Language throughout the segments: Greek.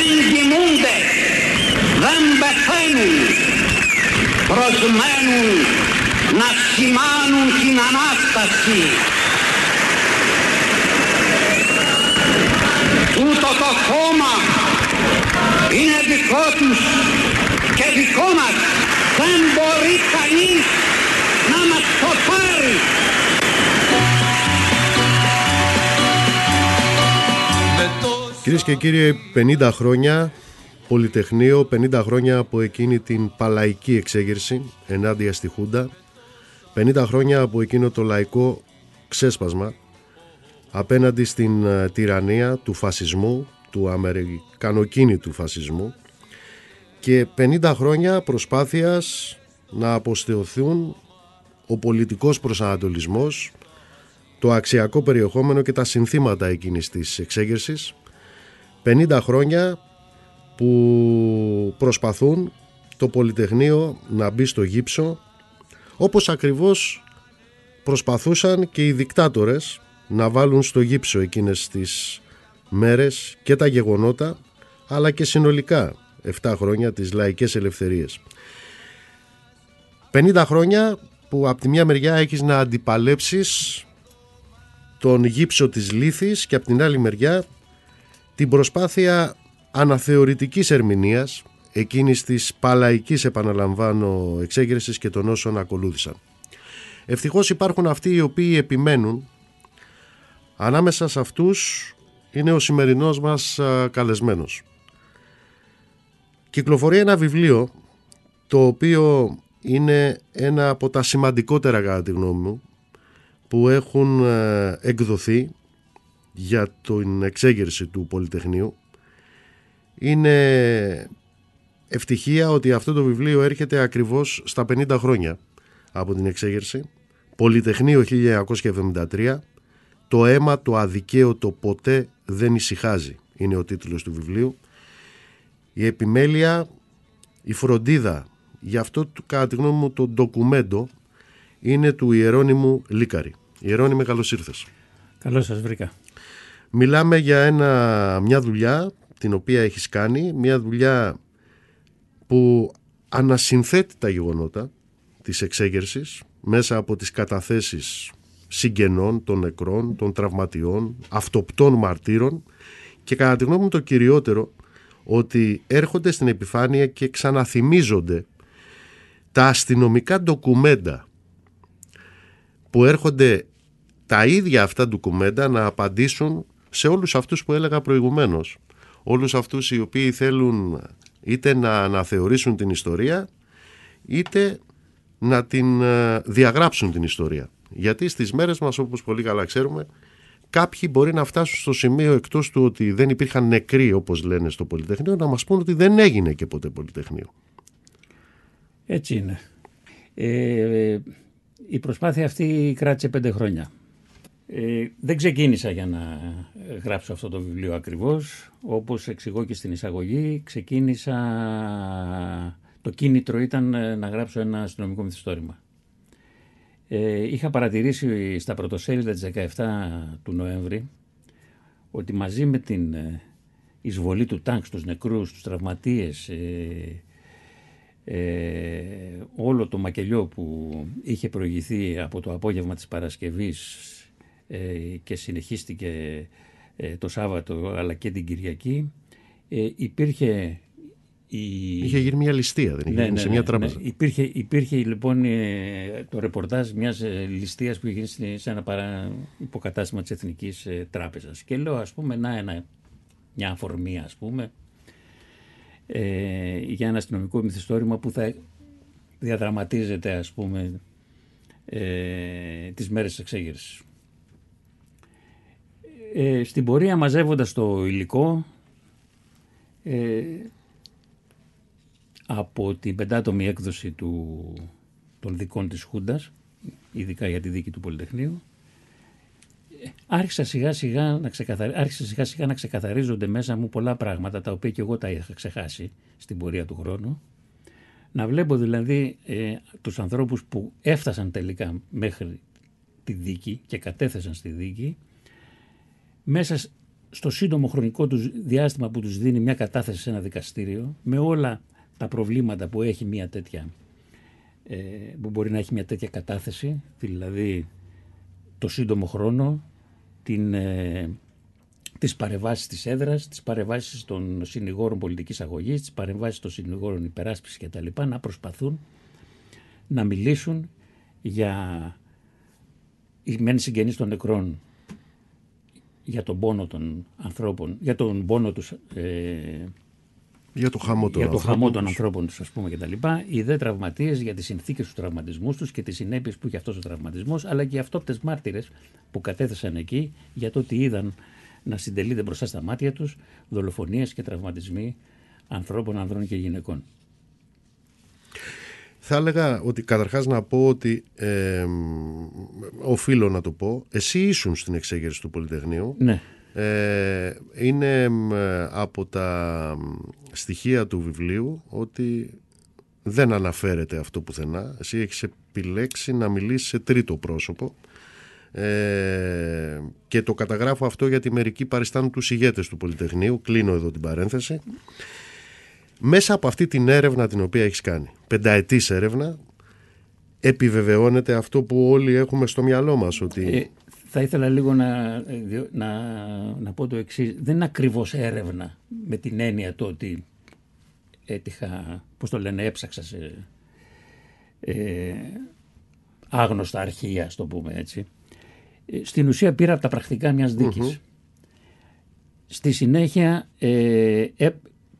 δεν κοιμούνται δεν πεθαίνουν προσμένουν να σημάνουν την Ανάσταση τούτο το χώμα είναι δικό τους και δικό μας. Δεν μπορεί κανείς να μας το πάρει. Κυρίες και κύριοι, 50 χρόνια Πολυτεχνείο, 50 χρόνια από εκείνη την παλαϊκή εξέγερση ενάντια στη Χούντα, 50 χρόνια από εκείνο το λαϊκό ξέσπασμα απέναντι στην ε, τυραννία του φασισμού, του αμερικανοκίνητου φασισμού και 50 χρόνια προσπάθειας να αποστεωθούν ο πολιτικός προσανατολισμός, το αξιακό περιεχόμενο και τα συνθήματα εκείνης της εξέγερσης 50 χρόνια που προσπαθούν το Πολυτεχνείο να μπει στο γύψο όπως ακριβώς προσπαθούσαν και οι δικτάτορες να βάλουν στο γύψο εκείνες τις μέρες και τα γεγονότα αλλά και συνολικά 7 χρόνια τις λαϊκές ελευθερίες. 50 χρόνια που από τη μια μεριά έχεις να αντιπαλέψεις τον γύψο της λύθης και από την άλλη μεριά την προσπάθεια αναθεωρητικής ερμηνείας εκείνης της παλαϊκής επαναλαμβάνω εξέγερσης και των όσων ακολούθησαν. Ευτυχώς υπάρχουν αυτοί οι οποίοι επιμένουν ανάμεσα σε αυτούς είναι ο σημερινός μας α, καλεσμένος. Κυκλοφορεί ένα βιβλίο το οποίο είναι ένα από τα σημαντικότερα κατά τη γνώμη μου που έχουν ε, εκδοθεί για την εξέγερση του Πολυτεχνείου είναι ευτυχία ότι αυτό το βιβλίο έρχεται ακριβώς στα 50 χρόνια από την εξέγερση Πολυτεχνείο 1973 «Το αίμα το αδικαίωτο ποτέ δεν ησυχάζει» είναι ο τίτλος του βιβλίου η επιμέλεια, η φροντίδα για αυτό κατά τη γνώμη μου το ντοκουμέντο είναι του Ιερώνυμου Λίκαρη. Ιερώνυμε καλώς ήρθες. Καλώς σας βρήκα. Μιλάμε για ένα, μια δουλειά την οποία έχεις κάνει, μια δουλειά που ανασυνθέτει τα γεγονότα της εξέγερσης μέσα από τις καταθέσεις συγγενών, των νεκρών, των τραυματιών, αυτοπτών μαρτύρων και κατά τη γνώμη μου το κυριότερο ότι έρχονται στην επιφάνεια και ξαναθυμίζονται τα αστυνομικά ντοκουμέντα που έρχονται τα ίδια αυτά ντοκουμέντα να απαντήσουν σε όλους αυτούς που έλεγα προηγουμένως. Όλους αυτούς οι οποίοι θέλουν είτε να αναθεωρήσουν την ιστορία είτε να την ε, διαγράψουν την ιστορία. Γιατί στις μέρες μας όπως πολύ καλά ξέρουμε κάποιοι μπορεί να φτάσουν στο σημείο εκτός του ότι δεν υπήρχαν νεκροί όπως λένε στο Πολυτεχνείο να μας πούν ότι δεν έγινε και ποτέ Πολυτεχνείο. Έτσι είναι. Ε, η προσπάθεια αυτή κράτησε πέντε χρόνια. Ε, δεν ξεκίνησα για να γράψω αυτό το βιβλίο ακριβώς. Όπως εξηγώ και στην εισαγωγή, ξεκίνησα... Το κίνητρο ήταν ε, να γράψω ένα αστυνομικό μυθιστόρημα. Ε, είχα παρατηρήσει στα πρωτοσέλιδα της 17 του Νοέμβρη ότι μαζί με την ε, εισβολή του τάγκ στους νεκρούς, τους τραυματίες, ε, ε, όλο το μακελιό που είχε προηγηθεί από το απόγευμα της Παρασκευής ε, και συνεχίστηκε το Σάββατο αλλά και την Κυριακή υπήρχε η... Είχε γίνει μια ληστεία, δεν είχε ναι, γίνει ναι, σε μια ναι, τράπεζα. Ναι. Υπήρχε, υπήρχε λοιπόν ε, το ρεπορτάζ μιας ε, ληστείας που είχε γίνει σε ένα παρά... υποκατάστημα της Εθνικής ε, Τράπεζας. Και λέω ας πούμε να ένα, μια αφορμή ας πούμε ε, για ένα αστυνομικό μυθιστόρημα που θα διαδραματίζεται ας πούμε ε, τις μέρες της εξέγερσης. Ε, στην πορεία μαζεύοντας το υλικό ε, από την πεντάτομη έκδοση του, των δικών της Χούντας, ειδικά για τη δίκη του Πολυτεχνείου, άρχισα σιγά σιγά να, ξεκαθαρι... άρχισα σιγά σιγά να ξεκαθαρίζονται μέσα μου πολλά πράγματα τα οποία και εγώ τα είχα ξεχάσει στην πορεία του χρόνου. Να βλέπω δηλαδή ε, τους ανθρώπους που έφτασαν τελικά μέχρι τη δίκη και κατέθεσαν στη δίκη μέσα στο σύντομο χρονικό τους διάστημα που τους δίνει μια κατάθεση σε ένα δικαστήριο με όλα τα προβλήματα που έχει μια τέτοια ε, που μπορεί να έχει μια τέτοια κατάθεση δηλαδή το σύντομο χρόνο την, ε, τις παρεμβάσεις της έδρας, τις παρεμβάσεις των συνηγόρων πολιτικής αγωγής, τις παρεμβάσεις των συνηγόρων υπεράσπισης και τα λοιπά, να προσπαθούν να μιλήσουν για οι μεν συγγενείς των νεκρών για τον πόνο των ανθρώπων, για τον πόνο τους ε, για το χαμό των, για το χαμό των ανθρώπων τους, ας πούμε, κτλ. Οι δε τραυματίες για τις συνθήκες του τραυματισμούς τους και τις συνέπειες που είχε αυτός ο τραυματισμός, αλλά και οι αυτόπτες μάρτυρες που κατέθεσαν εκεί για το ότι είδαν να συντελείται μπροστά στα μάτια τους δολοφονίες και τραυματισμοί ανθρώπων, ανδρών και γυναικών. Θα έλεγα ότι καταρχάς να πω ότι ε, οφείλω να το πω εσύ ήσουν στην εξέγερση του Πολυτεχνείου ναι. Ε, είναι από τα στοιχεία του βιβλίου ότι δεν αναφέρεται αυτό πουθενά. Εσύ έχεις επιλέξει να μιλήσεις σε τρίτο πρόσωπο ε, και το καταγράφω αυτό γιατί μερικοί παριστάνουν τους ηγέτες του Πολυτεχνείου. Κλείνω εδώ την παρένθεση. Μέσα από αυτή την έρευνα την οποία έχεις κάνει, πενταετής έρευνα, επιβεβαιώνεται αυτό που όλοι έχουμε στο μυαλό μας ότι... Ε, θα ήθελα λίγο να, να, να πω το εξής. Δεν είναι ακριβώς έρευνα με την έννοια το ότι έτυχα, πώς το λένε, έψαξα σε ε, άγνωστα αρχεία, ας το πούμε έτσι. Ε, στην ουσία πήρα από τα πρακτικά μιας δικης Στη συνέχεια ε,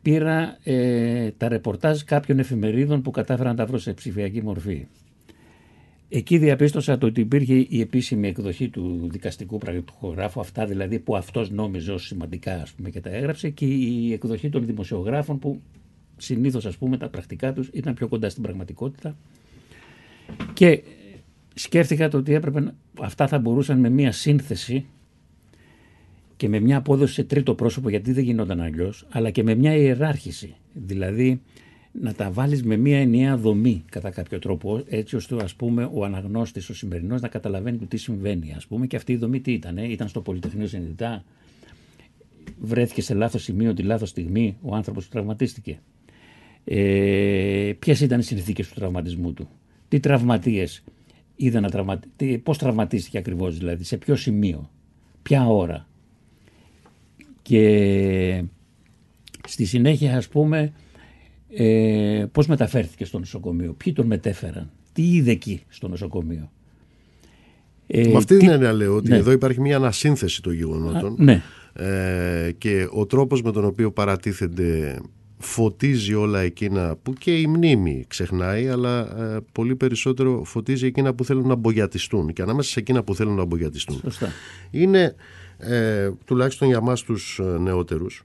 πήρα ε, τα ρεπορτάζ κάποιων εφημερίδων που κατάφεραν να τα βρω σε ψηφιακή μορφή. Εκεί διαπίστωσα το ότι υπήρχε η επίσημη εκδοχή του δικαστικού πραγματογράφου, αυτά δηλαδή που αυτός νόμιζε ως σημαντικά ας πούμε, και τα έγραψε και η εκδοχή των δημοσιογράφων που συνήθως ας πούμε τα πρακτικά τους ήταν πιο κοντά στην πραγματικότητα και σκέφτηκα το ότι έπρεπε αυτά θα μπορούσαν με μια σύνθεση και με μια απόδοση σε τρίτο πρόσωπο γιατί δεν γινόταν αλλιώς, αλλά και με μια ιεράρχηση. Δηλαδή να τα βάλεις με μια ενιαία δομή κατά κάποιο τρόπο έτσι ώστε ας πούμε ο αναγνώστης, ο σημερινός να καταλαβαίνει το τι συμβαίνει ας πούμε. Και αυτή η δομή τι ήταν, ήταν στο Πολυτεχνείο συνειδητά βρέθηκε σε λάθος σημείο τη λάθος στιγμή ο άνθρωπος που τραυματίστηκε. Ε, ποιες ήταν οι συνθήκες του τραυματισμού του; Τι τραυματίες είδε να τραυματι... πώς τραυματίστηκε ακριβώς δηλαδή σε ποιο σημείο; Ποια ώρα; Και Στη συνέχεια ας πούμε ε, πώς μεταφέρθηκε στο νοσοκομείο, ποιοι τον μετέφεραν, τι είδε εκεί στο νοσοκομείο. Ε, Με αυτή την έννοια λέω ότι ναι. εδώ υπάρχει μια ανασύνθεση των γεγονότων ναι. ε, και ο τρόπος με τον οποίο παρατίθενται φωτίζει όλα εκείνα που και η μνήμη ξεχνάει αλλά ε, πολύ περισσότερο φωτίζει εκείνα που θέλουν να μπογιατιστούν και ανάμεσα σε εκείνα που θέλουν να μπογιατιστούν Σωστά. είναι ε, τουλάχιστον για μας τους ε, νεότερους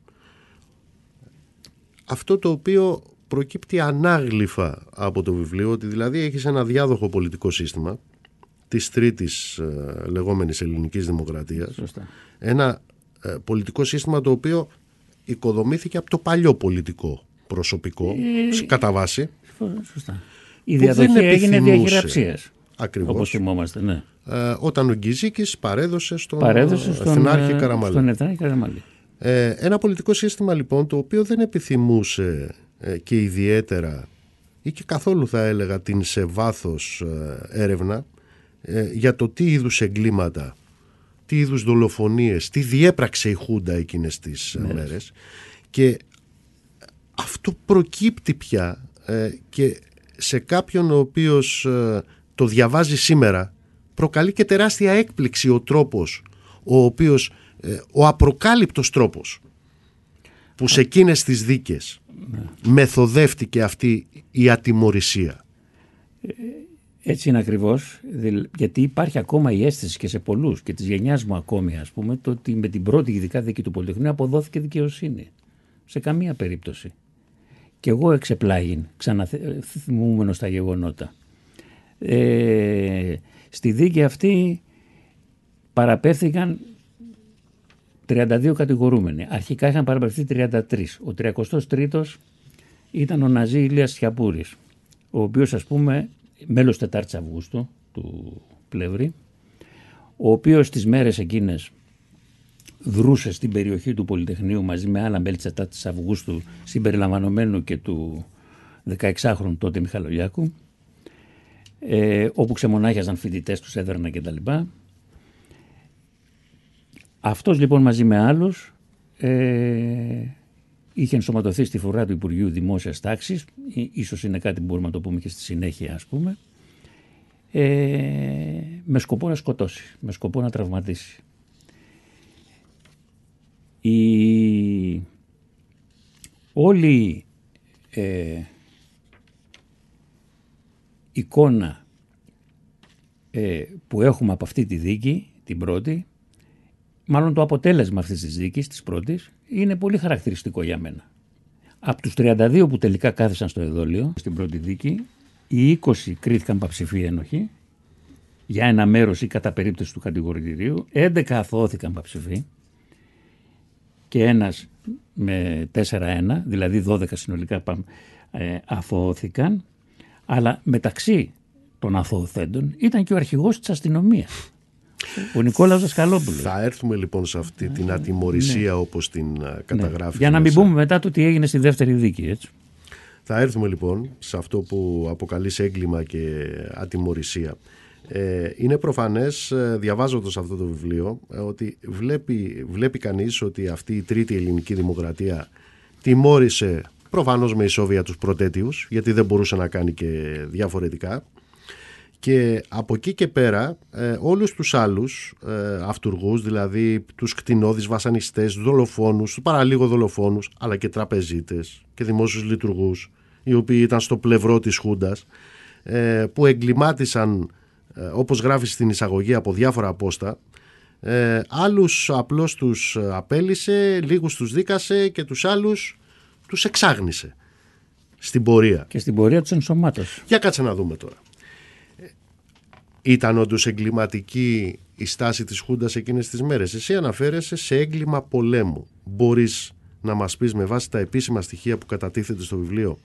αυτό το οποίο προκύπτει ανάγλυφα από το βιβλίο ότι δηλαδή έχεις ένα διάδοχο πολιτικό σύστημα της τρίτης ε, λεγόμενης ελληνικής δημοκρατίας Σωστά. ένα ε, πολιτικό σύστημα το οποίο οικοδομήθηκε από το παλιό πολιτικό προσωπικό Ε, κατά βάση Σωστά. Η Που δεν διαδοχή έγινε επιθυμούσε. διαχειραψίας. ακριβώς Όπως θυμόμαστε, ναι. Ε, όταν ο Γκυζίκης παρέδωσε στον Παρέδωσε στον, Εθνάρχη ε, Καραμαλή. στον Εθνάρχη Καραμαλή. Ε, ένα πολιτικό σύστημα λοιπόν το οποίο δεν επιθυμούσε ε, και ιδιαίτερα ή και καθόλου θα έλεγα την σε βάθος ε, έρευνα ε, για το τι είδους εγκλήματα, τι είδους δολοφονίες, τι διέπραξε η Χούντα εκείνες τις μέρες, μέρες και αυτό προκύπτει πια ε, και σε κάποιον ο οποίος ε, το διαβάζει σήμερα προκαλεί και τεράστια έκπληξη ο τρόπος ο οποίος ε, ο απροκάλυπτος τρόπος που σε εκείνες τις δίκες μεθοδεύτηκε αυτή η ατιμορρησία. Έτσι είναι ακριβώς, δηλ- γιατί υπάρχει ακόμα η αίσθηση και σε πολλούς και της γενιάς μου ακόμη ας πούμε το ότι με την πρώτη ειδικά δίκη του Πολυτεχνείου αποδόθηκε δικαιοσύνη. Σε καμία περίπτωση. Και εγώ εξεπλάγην, ξαναθυμούμενο στα γεγονότα. Ε, στη δίκη αυτή παραπέφθηκαν 32 κατηγορούμενοι. Αρχικά είχαν παραπευθεί 33. Ο 33ος ήταν ο Ναζί Ηλίας Σιαπούρης, ο οποίος ας πούμε μέλος 4 Αυγούστου του Πλεύρη, ο οποίος τις μέρες εκείνες δρούσε στην περιοχή του Πολυτεχνείου μαζί με άλλα μέλη της 4 Αυγούστου συμπεριλαμβανομένου και του 16χρονου τότε Μιχαλολιάκου ε, όπου ξεμονάχιαζαν φοιτητές τους έδερνα κτλ. Αυτός λοιπόν μαζί με άλλους ε, είχε ενσωματωθεί στη φορά του Υπουργείου Δημόσιας Τάξης, ί- ίσως είναι κάτι που μπορούμε να το πούμε και στη συνέχεια ας πούμε, ε, με σκοπό να σκοτώσει, με σκοπό να τραυματίσει. Η... Όλη ε, εικόνα ε, που έχουμε από αυτή τη δίκη, την πρώτη, μάλλον το αποτέλεσμα αυτής της δίκης, της πρώτης, είναι πολύ χαρακτηριστικό για μένα. Από τους 32 που τελικά κάθισαν στο εδόλιο, στην πρώτη δίκη, οι 20 κρίθηκαν παψηφοί ένοχοι, για ένα μέρος ή κατά περίπτωση του κατηγορητηρίου, 11 αθωώθηκαν παψηφοί και ένας με 4-1, δηλαδή 12 συνολικά πα- ε, αθωώθηκαν, αλλά μεταξύ των αθωωθέντων ήταν και ο αρχηγός της αστυνομίας, ο Νικόλαος Δασκαλόπουλος. Θα έρθουμε λοιπόν σε αυτή την ατιμορρησία όπως την α, καταγράφει. Ναι. Για να μην πούμε μετά το τι έγινε στη δεύτερη δίκη, έτσι. Θα έρθουμε λοιπόν σε αυτό που αποκαλείς έγκλημα και ατιμορρησία. Ε, είναι προφανές ε, διαβάζοντας αυτό το βιβλίο ε, ότι βλέπει, βλέπει κανείς ότι αυτή η τρίτη ελληνική δημοκρατία τιμώρησε προφανώς με ισόβια τους πρωτέτιους γιατί δεν μπορούσε να κάνει και διαφορετικά. Και από εκεί και πέρα ε, όλους τους άλλους ε, αυτούργους, δηλαδή τους κτηνώδεις βασανιστές, δολοφόνους, τους παραλίγο δολοφόνους, αλλά και τραπεζίτες και δημόσιους λειτουργούς, οι οποίοι ήταν στο πλευρό της Χούντας, ε, που εγκλημάτισαν, ε, όπως γράφει στην εισαγωγή, από διάφορα απόστα, ε, άλλους απλώς τους απέλησε, λίγους τους δίκασε και τους άλλους τους εξάγνησε στην πορεία. Και στην πορεία τους ενσωμάτωσε. Για κάτσε να δούμε τώρα. Ήταν όντως εγκληματική η στάση της Χούντας εκείνες τις μέρες. Εσύ αναφέρεσαι σε έγκλημα πολέμου. Μπορείς να μας πεις με βάση τα επίσημα στοιχεία που κατατίθεται στο βιβλίο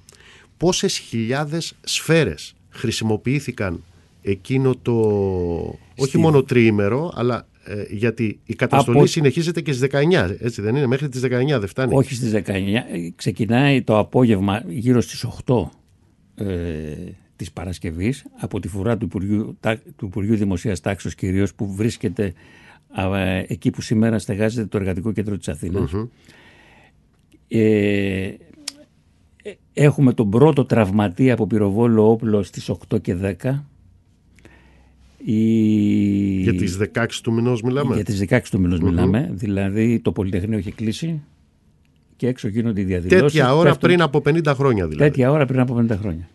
πόσες χιλιάδες σφαίρες χρησιμοποιήθηκαν εκείνο το όχι Στη- μόνο τριήμερο αλλά ε, γιατί η καταστολή Από- συνεχίζεται και στις 19 έτσι δεν είναι; Μέχρι τις 19 δεν φτάνει; Όχι στις 19. ε, Ξεκινάει το απόγευμα γύρω στις 8 ε, της Παρασκευής από τη φορά του Υπουργείου, Τα- του Υπουργείου Δημοσίας Τάξης κυρίως που βρίσκεται α, ε, εκεί που σήμερα στεγάζεται το Εργατικό Κέντρο της αθηνας Ε, ε, έχουμε τον πρώτο τραυματία από πυροβόλο όπλο στις 8 και 10. Η... Για τις 16 του μηνός μιλάμε; Για τις 16 του μηνος μιλάμε. Δηλαδή το Πολυτεχνείο έχει κλείσει και έξω γίνονται οι διαδηλώσεις. Τέτοια ώρα Πέφτουν- πριν από 50 χρόνια δηλαδή. Τέτοια ώρα πριν από 50 χρόνια.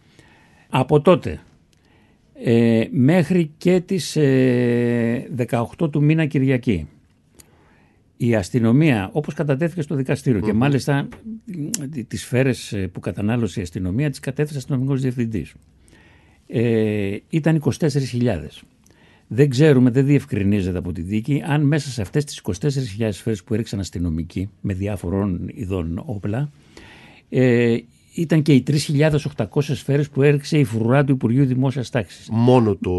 Από τότε ε, μέχρι και τις ε, 18 του μήνα Κυριακή η αστυνομία όπως κατατέθηκε στο δικαστηριο και μάλιστα ε, τις σφαίρες ε, που κατανάλωσε η αστυνομία τις κατέθεσε αστυνομικός διευθυντής ε, ήταν 24.000. Δεν ξέρουμε, δεν διευκρινίζεται από τη δίκη αν μέσα σε αυτές τις 24.000 σφαίρες που έριξαν αστυνομικοί με διάφορων ειδών όπλα ε, ήταν και οι 3.800 σφαίρες που έριξε η φρουρά του Υπουργείου Δημόσιας Τάξης. Μόνο το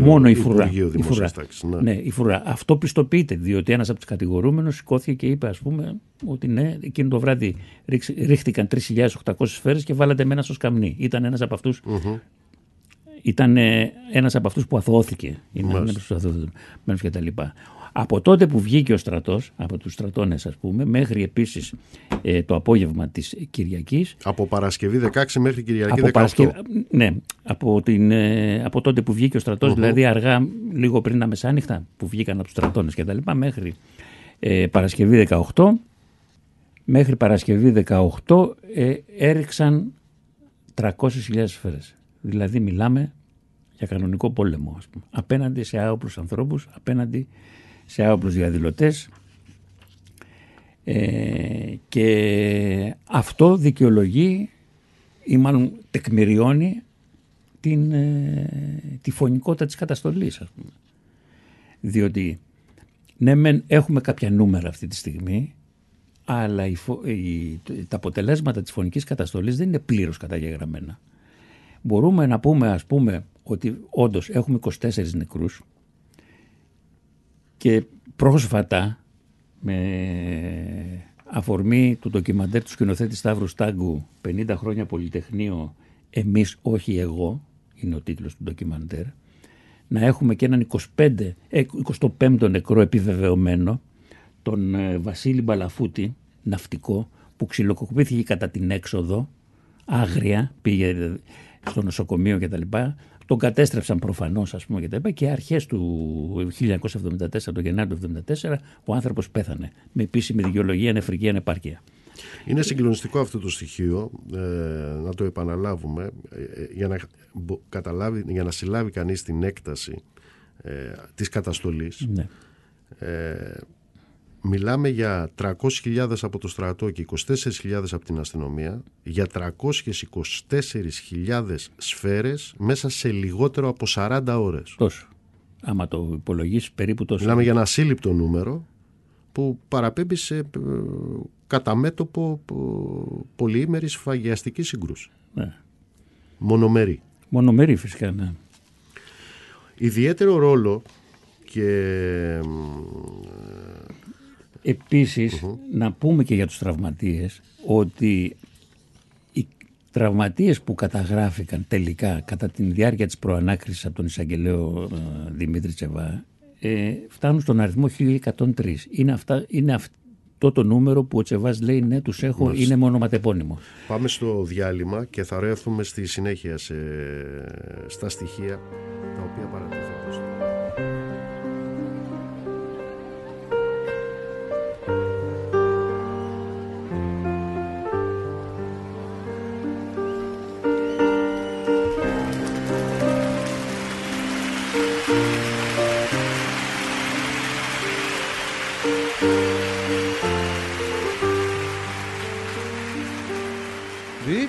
Μόνο η φρουρά. Υπουργείο Η Δημόσιας φρουρά. Τάξης, ναι. Ναι, η φρουρά. Αυτό πιστοποιείται, διότι ένας από τους κατηγορούμενους σηκώθηκε και είπε, ας πούμε, ότι ναι, εκείνο το βράδυ ρίξ- ρίχτηκαν 3.800 σφαίρες και βάλατε μένα στο σκαμνί. Ήταν ένας από αυτούς ήταν ε, ένας από αυτούς που αθωώθηκε. Είναι ένας από τους αθωωωμένους και τα λοιπά. Από τότε που βγήκε ο στρατός, από τους στρατώνες ας πούμε, μέχρι επίσης ε, το απόγευμα της Κυριακής, Από Παρασκευή 16 μέχρι Κυριακή από, 18. Παρασκευή- ναι, από, την, ε, από τότε που βγήκε ο στρατος δηλαδή αργά, λίγο πριν τα μεσάνυχτα που βγήκαν από τους στρατώνες και τα λοιπά, μέχρι ε, Παρασκευή 18, μέχρι Παρασκευή 18 ε, έριξαν 300.000 σφαίρες. Δηλαδή μιλάμε για κανονικό πόλεμο, ας πούμε. Απέναντι σε άοπλους ανθρώπους, απέναντι σε άοπλους διαδηλωτές, ε, και αυτό δικαιολογεί ή μάλλον τεκμηριώνει την, ε, τη φωνικότητα της καταστολής ας πούμε. Διότι ναι μεν έχουμε κάποια νούμερα αυτή τη στιγμή αλλά η, φο- η- τα αποτελέσματα της φωνικής καταστολής δεν είναι πλήρως καταγεγραμμένα. Μπορούμε να πούμε ας πούμε ότι όντως έχουμε 24 νεκρούς και πρόσφατα με αφορμή του ντοκιμαντέρ του σκηνοθέτη Σταύρου Στάγκου 50 χρόνια Πολυτεχνείο «Εμείς όχι εγώ» είναι ο τίτλος του ντοκιμαντέρ να έχουμε και έναν 25, ε, 25ο νεκρό επιβεβαιωμένο τον ε, Βασίλη Μπαλαφούτη, ναυτικό, που ξυλοκοπήθηκε κατά την έξοδο, άγρια, πήγε ε, στο νοσοκομείο κτλ. Τον κατέστρεψαν προφανώς ας πούμε και τα λοιπά και αρχές του 1974, το Γενάρη του 1974, ο άνθρωπος πέθανε με επίσημη δικαιολογία νεφρική ανεπάρκεια. Είναι συγκλονιστικό αυτό το στοιχείο, ε, να το επαναλάβουμε, ε, ε, για να, μπο- καταλάβει, για να συλλάβει κανείς την έκταση ε, της καταστολής. Ναι. Μιλάμε για 300.000 από το στρατό και 24.000 από την αστυνομία, για 324.000 σφαίρες μέσα σε λιγότερο από 40 ώρες. Τόσο. Άμα το υπολογίσεις περίπου τόσο. Μιλάμε για ένα ασύλληπτο νούμερο που παραπέμπει σε ε, κατά μέτωπο ε, πολυήμερης φαγιαστικής σύγκρουση. Ναι. Μονομερή. Μονομερή φυσικά, ναι. Ιδιαίτερο ρόλο και Επίσης, να πούμε και για τους τραυματίες ότι οι τραυματίες που καταγράφηκαν τελικά κατά τη διάρκεια της προανάκρισης από τον εισαγγελέο ε, Δημήτρη Τσεβά ε, φτάνουν στον αριθμό 1103. Είναι, αυτά, είναι αυτό το νούμερο που ο Τσεβάς λέει ναι τους έχω, είναι μονοματεπώνυμο. πάμε στο διάλειμμα και θα ρέθουμε στη συνέχεια σε, στα στοιχεία τα οποία παρατηρηθούν.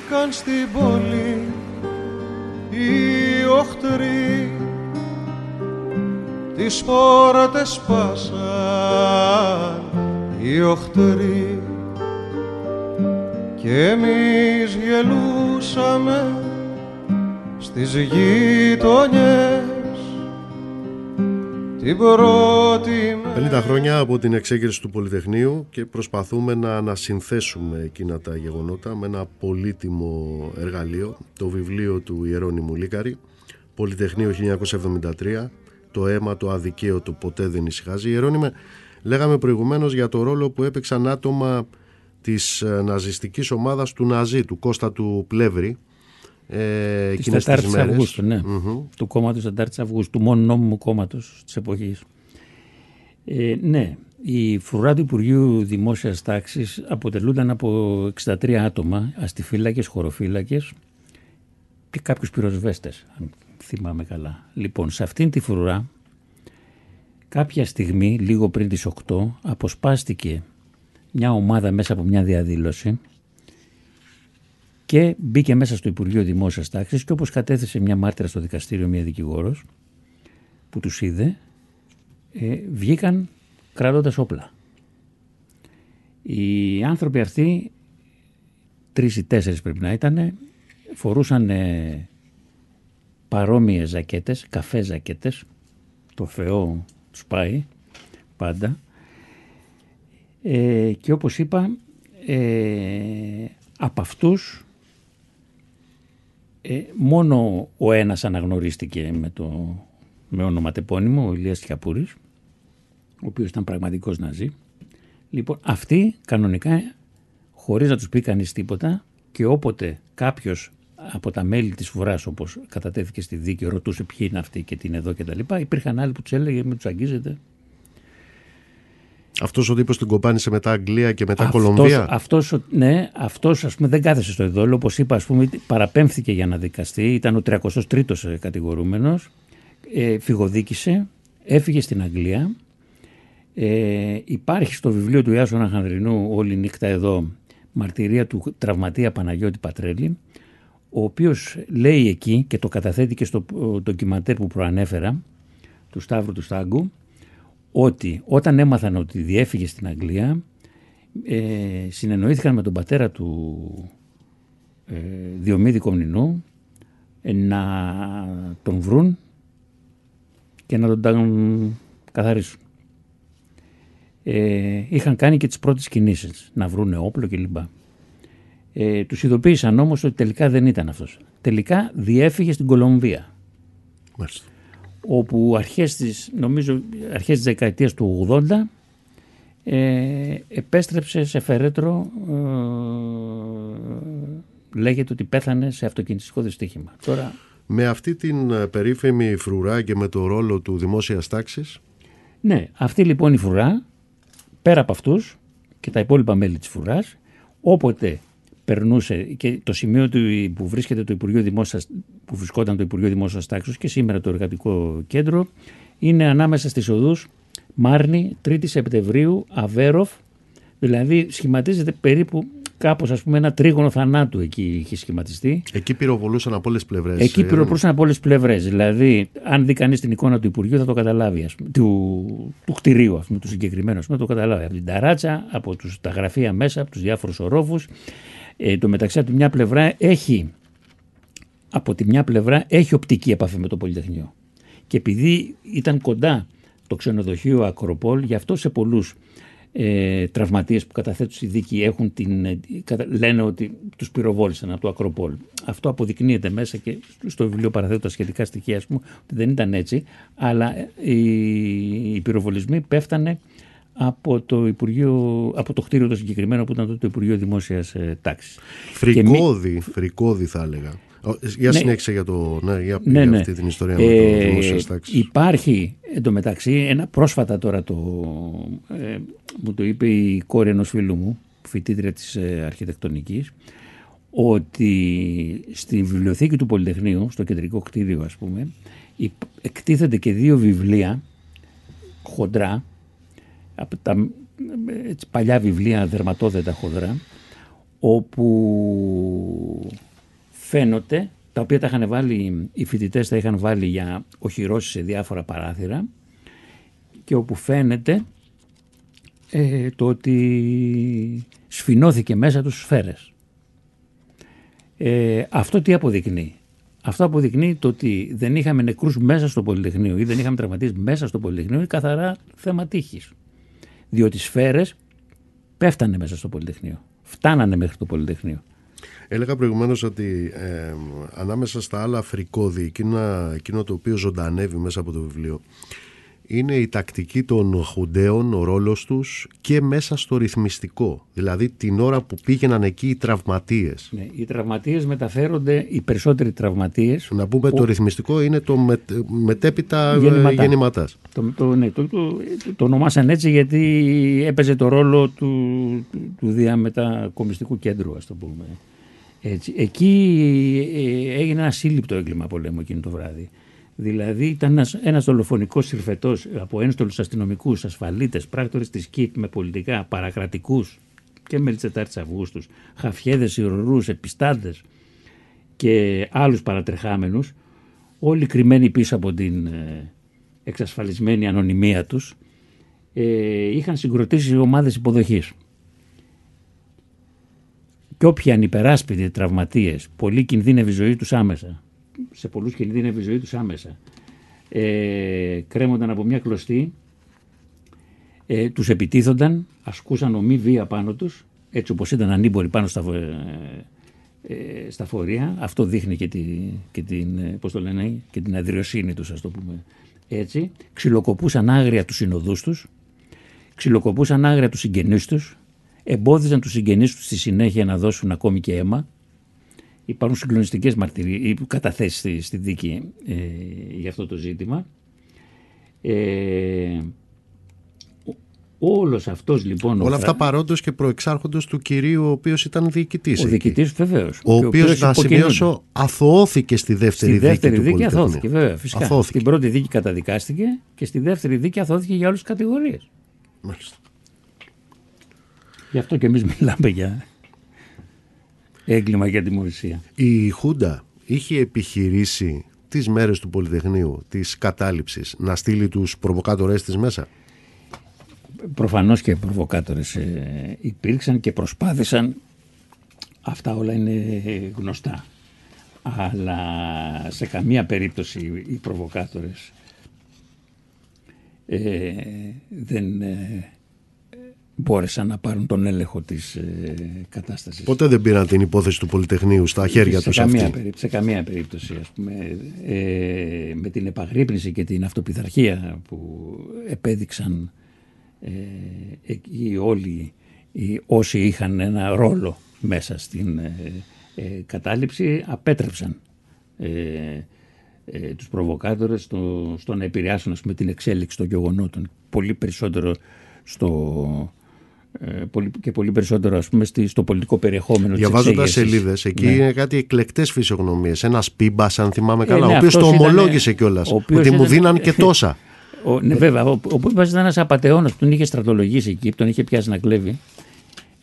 Μπήκαν στην πόλη οι οχτροί. Τις πόρτες σπάσαν οι οχτροί. Και εμείς γελούσαμε στις γειτονιές την πρώτη μέρα 50 χρόνια από την εξέγερση του Πολυτεχνείου και προσπαθούμε να ανασυνθέσουμε εκείνα τα γεγονότα με ένα πολύτιμο εργαλείο, το βιβλίο του Ιερώνυμου Λίκαρη, Πολυτεχνείο 1973, το αίμα το αδικαίωτο ποτέ δεν ησυχάζει. Ιερώνυμε, λέγαμε προηγουμένως για το ρόλο που έπαιξαν άτομα της ε, ναζιστικής ομάδας του Ναζί, του Κώστα του Πλεύρη, ε, Της εκείνες τις 4 μέρες. Αυγούστου, ναι. Του κόμματος 4 Αυγούστου, του μόνο νόμιμου κόμματος της εποχής. Ε, ναι, η φρουρά του Υπουργείου Δημόσιας Τάξης αποτελούνταν από 63 άτομα, αστιφύλακες, χωροφύλακες και κάποιους πυροσβέστες, αν θυμάμαι καλά. Λοιπόν, σε αυτήν τη φρουρά κάποια στιγμή, λίγο πριν τις 8, αποσπάστηκε μια ομάδα μέσα από μια διαδήλωση και μπήκε μέσα στο Υπουργείο Δημόσιας Τάξης και όπως κατέθεσε μια μάρτυρα στο δικαστήριο, μια δικηγόρος που τους είδε, ε, βγήκαν κρατώντας όπλα. Οι άνθρωποι αυτοί, τρεις ή τέσσερις πρέπει να ήταν, φορούσαν ε, παρόμοιες ζακέτες, καφέ ζακέτες. Το Θεό τους πάει πάντα. Ε, και όπως είπα, ε, από αυτούς ε, μόνο ο ένας αναγνωρίστηκε με, το, με ονοματεπώνυμο, ο Ηλίας Κιαπούρης, ο οποίος ήταν πραγματικός ναζί. Λοιπόν, αυτοί κανονικά, χωρίς να τους πει κανείς τίποτα και όποτε κάποιος από τα μέλη της φοράς όπως κατατέθηκε στη δίκη ρωτούσε ποιοι είναι αυτοί και τι είναι εδώ και τα λοιπά υπήρχαν άλλοι που τους έλεγε με τους αγγίζετε Αυτός ο τύπος την κοπάνισε μετά Αγγλία και μετά Κολομβία; Αυτός, ο- ναι, αυτός ας πούμε δεν κάθεσε στο ειδόλιο. Όπως είπα, ας πούμε, παραπέμφθηκε για να δικαστεί. Ήταν ο 33ος κατηγορούμενος. Ε, φυγοδίκησε, έφυγε στην Αγγλία. Ε, υπάρχει στο βιβλίο του Ιάσονα Χανδρινού όλη νύχτα εδώ μαρτυρία του τραυματία Παναγιώτη Πατρέλη ο οποίος λέει εκεί και το καταθέτει και στο ε, ντοκιμαντέρ που προανέφερα του Σταύρου του Στάγκου ότι όταν έμαθαν ότι διέφυγε στην Αγγλία ε, συνεννοήθηκαν με τον πατέρα του ε, Διομήδη Κομνηνού ε, να τον βρουν και να τον τα- καθαρίσουν. Ε, είχαν κάνει και τις πρώτες κινήσεις, να βρουν όπλο κλπ. Ε, τους ειδοποίησαν όμως ότι τελικά δεν ήταν αυτός. Τελικά διέφυγε στην Κολομβία Μάλιστα. Όπου αρχές της, νομίζω αρχές της δεκαετίας του 80 ε, επέστρεψε σε φερέτρο ε, λέγεται ότι πέθανε σε αυτοκινητικό δυστύχημα. Τώρα Με αυτή την ε, περίφημη φρουρά και με το ρόλο του δημόσιας τάξης Ναι, αυτή λοιπόν η φρουρά, πέρα από αυτούς και τα υπόλοιπα μέλη της φρουράς, όποτε περνούσε και το σημείο του, που βρίσκεται το Υπουργείο Δημόσιας, που βρισκόταν το Υπουργείο Δημόσιας Τάξης και σήμερα το Εργατικό Κέντρο, είναι ανάμεσα στις οδούς Μάρνη, 3η Σεπτεμβρίου, Αβέροφ, δηλαδή σχηματίζεται περίπου κάπως ας πούμε ένα τρίγωνο θανάτου εκεί είχε σχηματιστεί. εκεί πυροβολούσαν από όλες τις πλευρές. Εκεί ε, πυροπρούσαν από όλες τις πλευρές. Δηλαδή, αν δει κανείς την εικόνα του Υπουργείου, θα το καταλάβει. Ας πούμε, του, του κτηρίου, ας πούμε, του συγκεκριμένου, ας πούμε, θα το καταλάβει. Από την ταράτσα, από τους, τα γραφεία μέσα, από τους διάφορους ορόφου. Ε, το μεταξύ, από τη μια πλευρά έχει. Από τη μια πλευρά έχει οπτική επαφή με το Πολυτεχνείο. Και επειδή ήταν κοντά το ξενοδοχείο Ακροπόλ, γι' αυτό σε πολλούς ε, τραυματίες που καταθέτουν στη δίκη έχουν την, ε, κατα- λένε ότι τους πυροβόλησαν από το Ακροπόλ. Αυτό αποδεικνύεται μέσα και στο βιβλίο παραθέτω τα σχετικά στοιχεία, ας πούμε, ότι δεν ήταν έτσι, αλλά ε, οι, οι πυροβολισμοί πέφτανε από το, Υπουργείο, από το κτίριο το συγκεκριμένο που ήταν τότε το Υπουργείο Δημόσιας ε, Τάξης. Και μη- Φρικόδη, φρικόδη θα έλεγα. Ο, Για Ναι. συνέχισε για, το, ναι, για, ναι, για ναι. αυτή την ιστορία με Ε, το δημόσιας τάξης. Υπάρχει εντωμεταξύ ένα πρόσφατα τώρα το, ε, μου το είπε η κόρη ενός φίλου μου, φοιτήτρια της ε, αρχιτεκτονικής, ότι στη βιβλιοθήκη του Πολυτεχνείου, στο κεντρικό κτίριο ας πούμε, υπ- εκτίθενται και δύο βιβλία χοντρά, από τα ε, έτσι, παλιά βιβλία δερματόδετα χοντρά, όπου φαίνονται, τα οποία τα είχαν βάλει, οι φοιτητές τα είχαν βάλει για οχυρώσεις σε διάφορα παράθυρα και όπου φαίνεται ε, το ότι σφινώθηκε μέσα τους σφαίρες. Ε, αυτό τι αποδεικνύει; Αυτό αποδεικνύει το ότι δεν είχαμε νεκρούς μέσα στο Πολυτεχνείο ή δεν είχαμε τραυματίες μέσα στο Πολυτεχνείο είναι καθαρά θέμα τύχης. Διότι οι σφαίρες πέφτανε μέσα στο Πολυτεχνείο. Φτάνανε μέχρι το Πολυτεχνείο. Έλεγα προηγουμένως ότι ε, ανάμεσα στα άλλα φρικόδη, εκείνα, εκείνο το οποίο ζωντανεύει μέσα από το βιβλίο, είναι η τακτική των χουντέων, ο ρόλος τους και μέσα στο ρυθμιστικό. Δηλαδή την ώρα που πήγαιναν εκεί οι τραυματίες. Ναι, οι τραυματίες μεταφέρονται, οι περισσότεροι τραυματίες. Να πούμε το ρυθμιστικό είναι το με, μετέπειτα ε, Γεννηματά. γεννηματάς. Το, το, ναι, το, το, το ονομάσαν έτσι γιατί έπαιζε το ρόλο του, του, του διαμετακομιστικού κέντρου, ας το πούμε. Έτσι. Εκεί ε, έγινε ένα σύλληπτο έγκλημα πολέμου εκείνο το βράδυ. Δηλαδή ήταν ένας, ένας δολοφονικός συρφετός από ένστολους αστυνομικούς, ασφαλίτες, πράκτορες της ΚΙΠ με πολιτικά, παρακρατικούς και μέλη της 4 Αυγούστους, χαφιέδες, ηρωρούς, επιστάντες και άλλους παρατρεχάμενους, όλοι κρυμμένοι πίσω από την ε, εξασφαλισμένη ανωνυμία τους, ε, είχαν συγκροτήσει ομάδες υποδοχής. Και όποιοι ανυπεράσπιτοι τραυματίες, πολλοί κινδύνευε η ζωή τους άμεσα, σε πολλούς κινδύνευε η ζωή τους άμεσα, ε, κρέμονταν από μια κλωστή, ε, τους επιτίθονταν, ασκούσαν ομή βία πάνω τους, έτσι όπως ήταν ανήμποροι πάνω στα, ε, ε, στα φορεία. Αυτό δείχνει και, τη, και, την, ε, πώς το λένε, και την αδριοσύνη τους, ας το πούμε έτσι. Ξυλοκοπούσαν άγρια τους συνοδούς τους, ξυλοκοπούσαν άγρια τους συγγενείς τους, εμπόδιζαν τους συγγενείς τους στη συνέχεια να δώσουν ακόμη και αίμα. Υπάρχουν συγκλονιστικές μαρτυρίες, καταθέσεις στη, στη δίκη ε, για αυτό το ζήτημα. Ε, Όλος αυτός λοιπόν... Όλα ο αυτά Φρα- παρόντος και προεξάρχοντος του κυρίου ο οποίος ήταν διοικητής. Ο εκεί. διοικητής βεβαίως. Ο και οποίος, να υποκινούνται. σημειώσω, αθωώθηκε στη δεύτερη, Στη δεύτερη δίκη, δίκη, του Πολυτεχνείου. αθώθηκε βέβαια φυσικά. Αθώθηκε. Στην πρώτη δίκη καταδικάστηκε και στη δεύτερη δίκη αθώθηκε για όλες τις κατηγορίες. Μάλιστα. Γι' αυτό και εμείς μιλάμε για έγκλημα για τιμωρησία. Η Χούντα είχε επιχειρήσει τις μέρες του Πολυτεχνείου, της κατάληψης, να στείλει τους προβοκάτορες της μέσα. Προφανώς και προβοκάτορες ε, υπήρξαν και προσπάθησαν. Αυτά όλα είναι γνωστά. Αλλά σε καμία περίπτωση οι προβοκάτορες ε, δεν ε, μπόρεσαν να πάρουν τον έλεγχο της ε, κατάστασης. Ποτέ δεν πήραν την υπόθεση του Πολυτεχνείου στα χέρια σε τους καμία, αυτή. περί- σε καμία περίπτωση ας πούμε, ε, με την επαγρύπνηση και την αυτοπιθαρχία που επέδειξαν ε, εκεί όλοι οι, όσοι είχαν ένα ρόλο μέσα στην ε, ε, κατάληψη απέτρεψαν ε, ε, τους προβοκάτορες στο, στο να επηρεάσουν ας πούμε, την εξέλιξη των γεγονότων πολύ περισσότερο στο, ε, πολύ, και πολύ περισσότερο ας πούμε, στη- στο πολιτικό περιεχόμενο της Διαβάζοντας εξέγερσης. σελίδες, εκεί Ναι. είναι κάτι εκλεκτές φυσιογνωμίες. Ένας πίμπας, αν θυμάμαι καλά, ναι, ο οποίος αυτός το ήταν- ομολόγησε κιόλας. ο οποίος Ότι μου ήταν- δίναν και τόσα. Ο, ναι, βέβαια. Ο, ο Πίπας ήταν ένας απαταιώνας που τον είχε στρατολογήσει εκεί, που τον είχε πιάσει να κλέβει.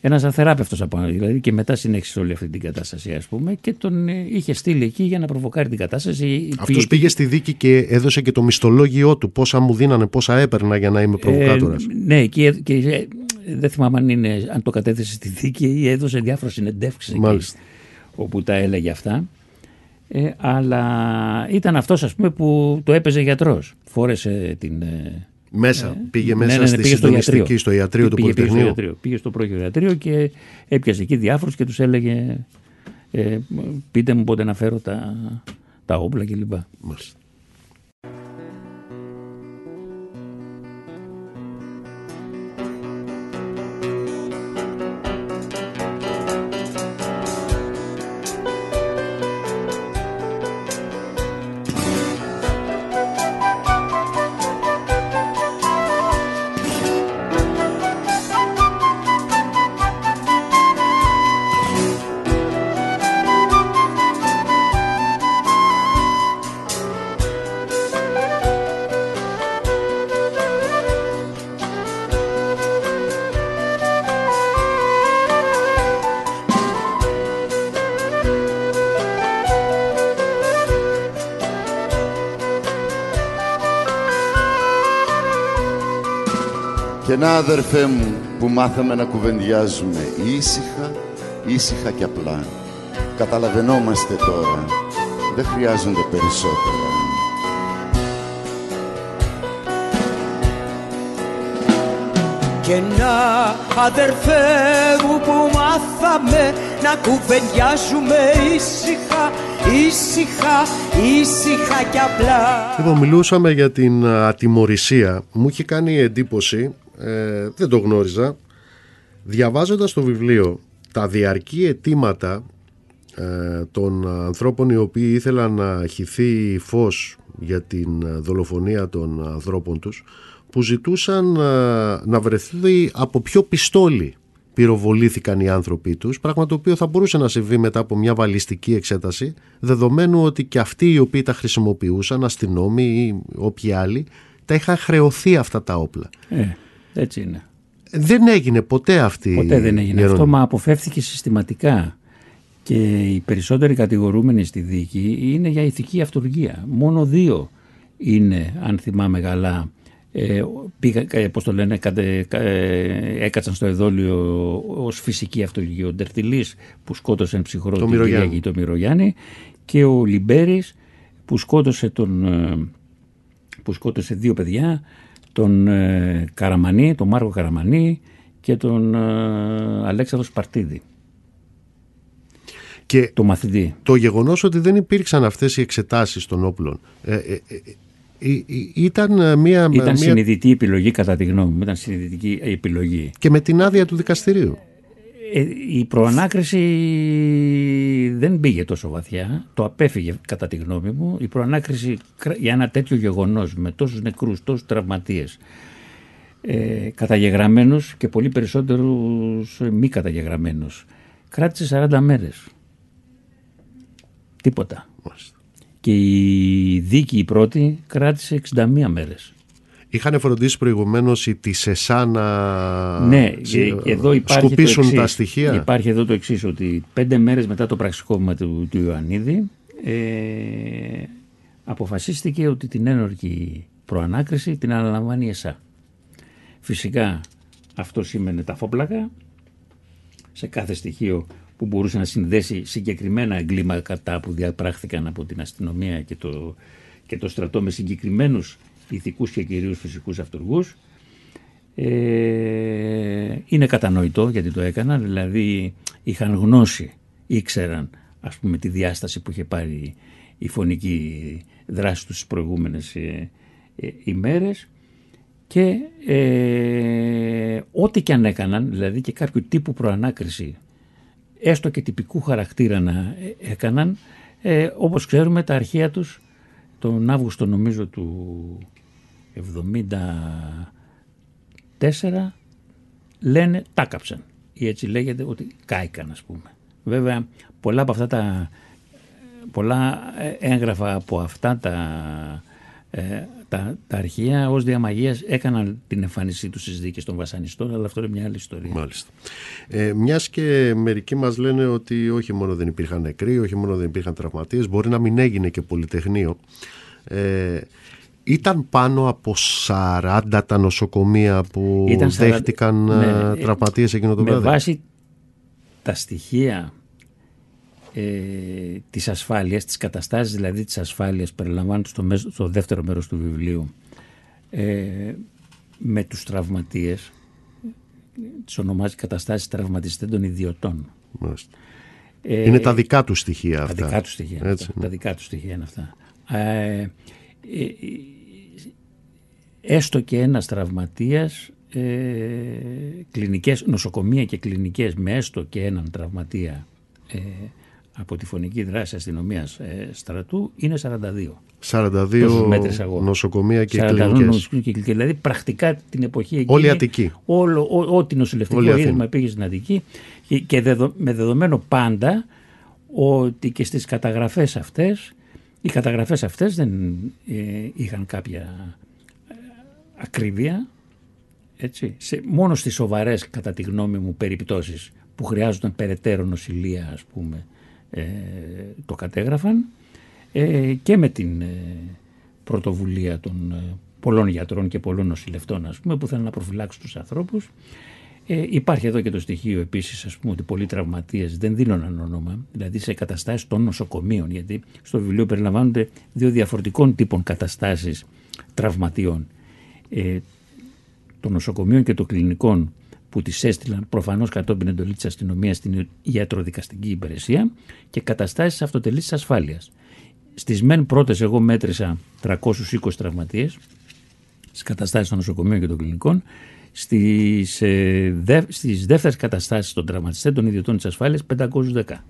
Ένας αθεράπευτος από δηλαδή και μετά συνέχισε όλη αυτή την κατάσταση, ας πούμε, και τον ε, είχε στείλει εκεί για να προβοκάρει την κατάσταση. Αυτός πήγε στη δίκη και έδωσε και το μισθολόγιο του. Πόσα μου δίνανε, πόσα έπαιρνα για να είμαι προβοκάτορας. Ε, ναι, και, και ε, δεν θυμάμαι αν, είναι, αν το κατέθεσε στη δίκη ή έδωσε διάφορε συνεντεύξεις εκεί, Μάλιστα. όπου τα έλεγε αυτά. Ε, αλλά ήταν αυτός ας πούμε που το έπαιζε γιατρός. Φόρεσε την... ε, Μέσα. πήγε μέσα ναι, ναι, στη πήγε στο συντονιστική, ιατρείο. στο ιατρείο του Πήγε- πήγε στο Πολυτεχνείου. ιατρείο. Πήγε στο πρώτο ιατρείο και έπιασε εκεί διάφορους και τους έλεγε ε, πείτε μου πότε να φέρω τα, τα όπλα κλπ. Μάλιστα. Αδερφέ μου που μάθαμε να κουβεντιάζουμε ήσυχα, ήσυχα και απλά. Καταλαβαίνόμαστε τώρα, δεν χρειάζονται περισσότερα. Και να αδερφέ μου που μάθαμε να κουβεντιάζουμε ήσυχα, ήσυχα, ήσυχα και απλά. Λοιπόν, μιλούσαμε για την ατιμορρησία. Μου είχε κάνει εντύπωση, ε, δεν το γνώριζα, διαβάζοντας το βιβλίο τα διαρκή αιτήματα ε, των ανθρώπων οι οποίοι ήθελαν να χυθεί φως για την δολοφονία των ανθρώπων τους που ζητούσαν ε, να βρεθεί από ποιο πιστόλι πυροβολήθηκαν οι άνθρωποι τους, πράγμα το οποίο θα μπορούσε να συμβεί μετά από μια βαλιστική εξέταση, δεδομένου ότι και αυτοί οι οποίοι τα χρησιμοποιούσαν, αστυνόμοι ή όποιοι άλλοι, τα είχαν χρεωθεί αυτά τα όπλα. Ε, έτσι είναι. Δεν έγινε ποτέ αυτή Ποτέ δεν έγινε η αυτό, ερώτηση. μα αποφεύθηκε συστηματικά. Και οι περισσότεροι κατηγορούμενοι στη δίκη είναι για ηθική αυτοργία. Μόνο δύο είναι, αν θυμάμαι καλά, ε, πήγα, ε, πώς το λένε, κατε, κα- ε, έκατσαν στο εδόλιο ως φυσική αυτοργία. Ο Ντερτιλής που σκότωσε ένα ψυχρό Το την Μυρογιάννη. Κυριακή, το Μυρογιάννη και ο Λιμπέρης που σκότωσε τον, ε, που σκότωσε δύο παιδιά, τον ε, Καραμανή, τον Μάρκο Καραμανή και τον ε, Αλέξανδρος Σπαρτίδη, Και το μαθητή. το γεγονός ότι δεν υπήρξαν αυτές οι εξετάσεις των όπλων ε, ε, ε, ε, ε, ήταν ε, μια, Ήταν μια συνειδητή επιλογή κατά τη γνώμη μου, ήταν συνειδητική επιλογή. και με την άδεια του δικαστηρίου. Ε, η προανάκριση δεν πήγε τόσο βαθιά, το απέφυγε κατά τη γνώμη μου. Η προανάκριση κρα- για ένα τέτοιο γεγονός με τόσους νεκρούς, τόσους τραυματίες, ε, καταγεγραμμένους και πολύ περισσότερους ε, μη καταγεγραμμένους, κράτησε 40 μέρες. Τίποτα. Μάλιστα. Και η δίκη η πρώτη κράτησε 61 μέρες. Είχαν φροντίσει προηγουμένως οι της ΕΣΑ να Ναι, τσι- και εδώ υπάρχει σκουπίσουν το εξής. τα στοιχεία. Υπάρχει εδώ το εξής ότι πέντε μέρες μετά το πραξικόπημα του, του Ιωαννίδη ε, αποφασίστηκε ότι την ένορκη προανάκριση την αναλαμβάνει η ΕΣΑ. Φυσικά αυτό σήμαινε τα φόπλακα σε κάθε στοιχείο που μπορούσε να συνδέσει συγκεκριμένα εγκλήματα που διαπράχθηκαν από την αστυνομία και το, και το στρατό με συγκεκριμένους ηθικούς και κυρίους φυσικούς αυτούργους. Ε, είναι κατανοητό γιατί το έκαναν, δηλαδή είχαν γνώση, ήξεραν ας πούμε τη διάσταση που είχε πάρει η φωνική δράση τους τις προηγούμενες ε, ε, ημέρες. Και ε, ό,τι και αν έκαναν, δηλαδή και κάποιο τύπου προανάκριση έστω και τυπικού χαρακτήρα να ε, έκαναν, ε, όπως ξέρουμε τα αρχεία τους τον Αύγουστο νομίζω του 74 λένε τάκαψαν ή έτσι λέγεται ότι κάηκαν ας πούμε. Βέβαια πολλά από αυτά τα πολλά ε, έγγραφα από αυτά τα, ε, τα, τα αρχεία ως διαμαγείας έκαναν την εμφάνισή τους στις δίκες των βασανιστών αλλά αυτό είναι μια άλλη ιστορία. Μάλιστα. Ε, μιας και μερικοί μας λένε ότι όχι μόνο δεν υπήρχαν νεκροί, όχι μόνο δεν υπήρχαν τραυματίες, μπορεί να μην έγινε και πολυτεχνείο. Ε, ήταν πάνω από 40 τα νοσοκομεία που Ήταν 40 δέχτηκαν ναι, ε, ε, τραυματίες εκείνο το με βράδυ. βάση τα στοιχεία ε, της ασφάλειας, τις καταστάσεις δηλαδή της ασφάλειας περιλαμβάνονται στο, μέσο- στο δεύτερο μέρος του βιβλίου ε, με τους τραυματίες τις ονομάζει καταστάσεις τραυματιστέντων ιδιωτών. Μάλιστα. Ε, Είναι τα δικά του στοιχεία τα αυτά. δικά του στοιχεία. είναι Έτσι, αυτά. ναι. Τα δικά του στοιχεία είναι αυτά. Ε, ε, έστω και ένας τραυματίας, ε, κλινικές, νοσοκομεία και κλινικές με έστω και έναν τραυματία ε, από τη φωνική δράση αστυνομίας ε, στρατού είναι 42. 42 Τόσους μέτρες αγώνα. νοσοκομεία και 42 κλινικές. νοσοκομεία και κλινικές. Δηλαδή πρακτικά την εποχή εκείνη. Όλη η Αττική. Όλο, ό, ό,τι νοσηλευτικό Όλη η Αθήνα. ίδρυμα πήγε στην Αττική και, και δεδο- με δεδομένο πάντα ότι και στις καταγραφές αυτές οι καταγραφές αυτές δεν ε, είχαν κάποια ε, ακρίβεια έτσι, σε, μόνο στις σοβαρές κατά τη γνώμη μου περιπτώσεις που χρειάζονταν περαιτέρω νοσηλεία ας πούμε ε, το κατέγραφαν ε, και με την ε, πρωτοβουλία των ε, πολλών γιατρών και πολλών νοσηλευτών ας πούμε που θέλουν να προφυλάξουν τους ανθρώπους. Ε, υπάρχει εδώ και το στοιχείο επίσης ας πούμε ότι πολλοί τραυματίες δεν δίνουν όνομα δηλαδή σε καταστάσεις των νοσοκομείων γιατί στο βιβλίο περιλαμβάνονται δύο διαφορετικών τύπων καταστάσεις τραυματιών ε, των νοσοκομείων και των κλινικών που τις έστειλαν προφανώς κατόπιν εντολής της αστυνομίας στην ιατροδικαστική υπηρεσία και καταστάσεις αυτοτελής ασφάλειας. Στις μεν πρώτες εγώ μέτρησα 320 τραυματίες στις καταστάσεις των νοσοκομείων και των κλινικών. Στις, ε, δε, στις δεύτερες καταστάσεις των τραυματιστών των ιδιωτών της ασφάλειας 510.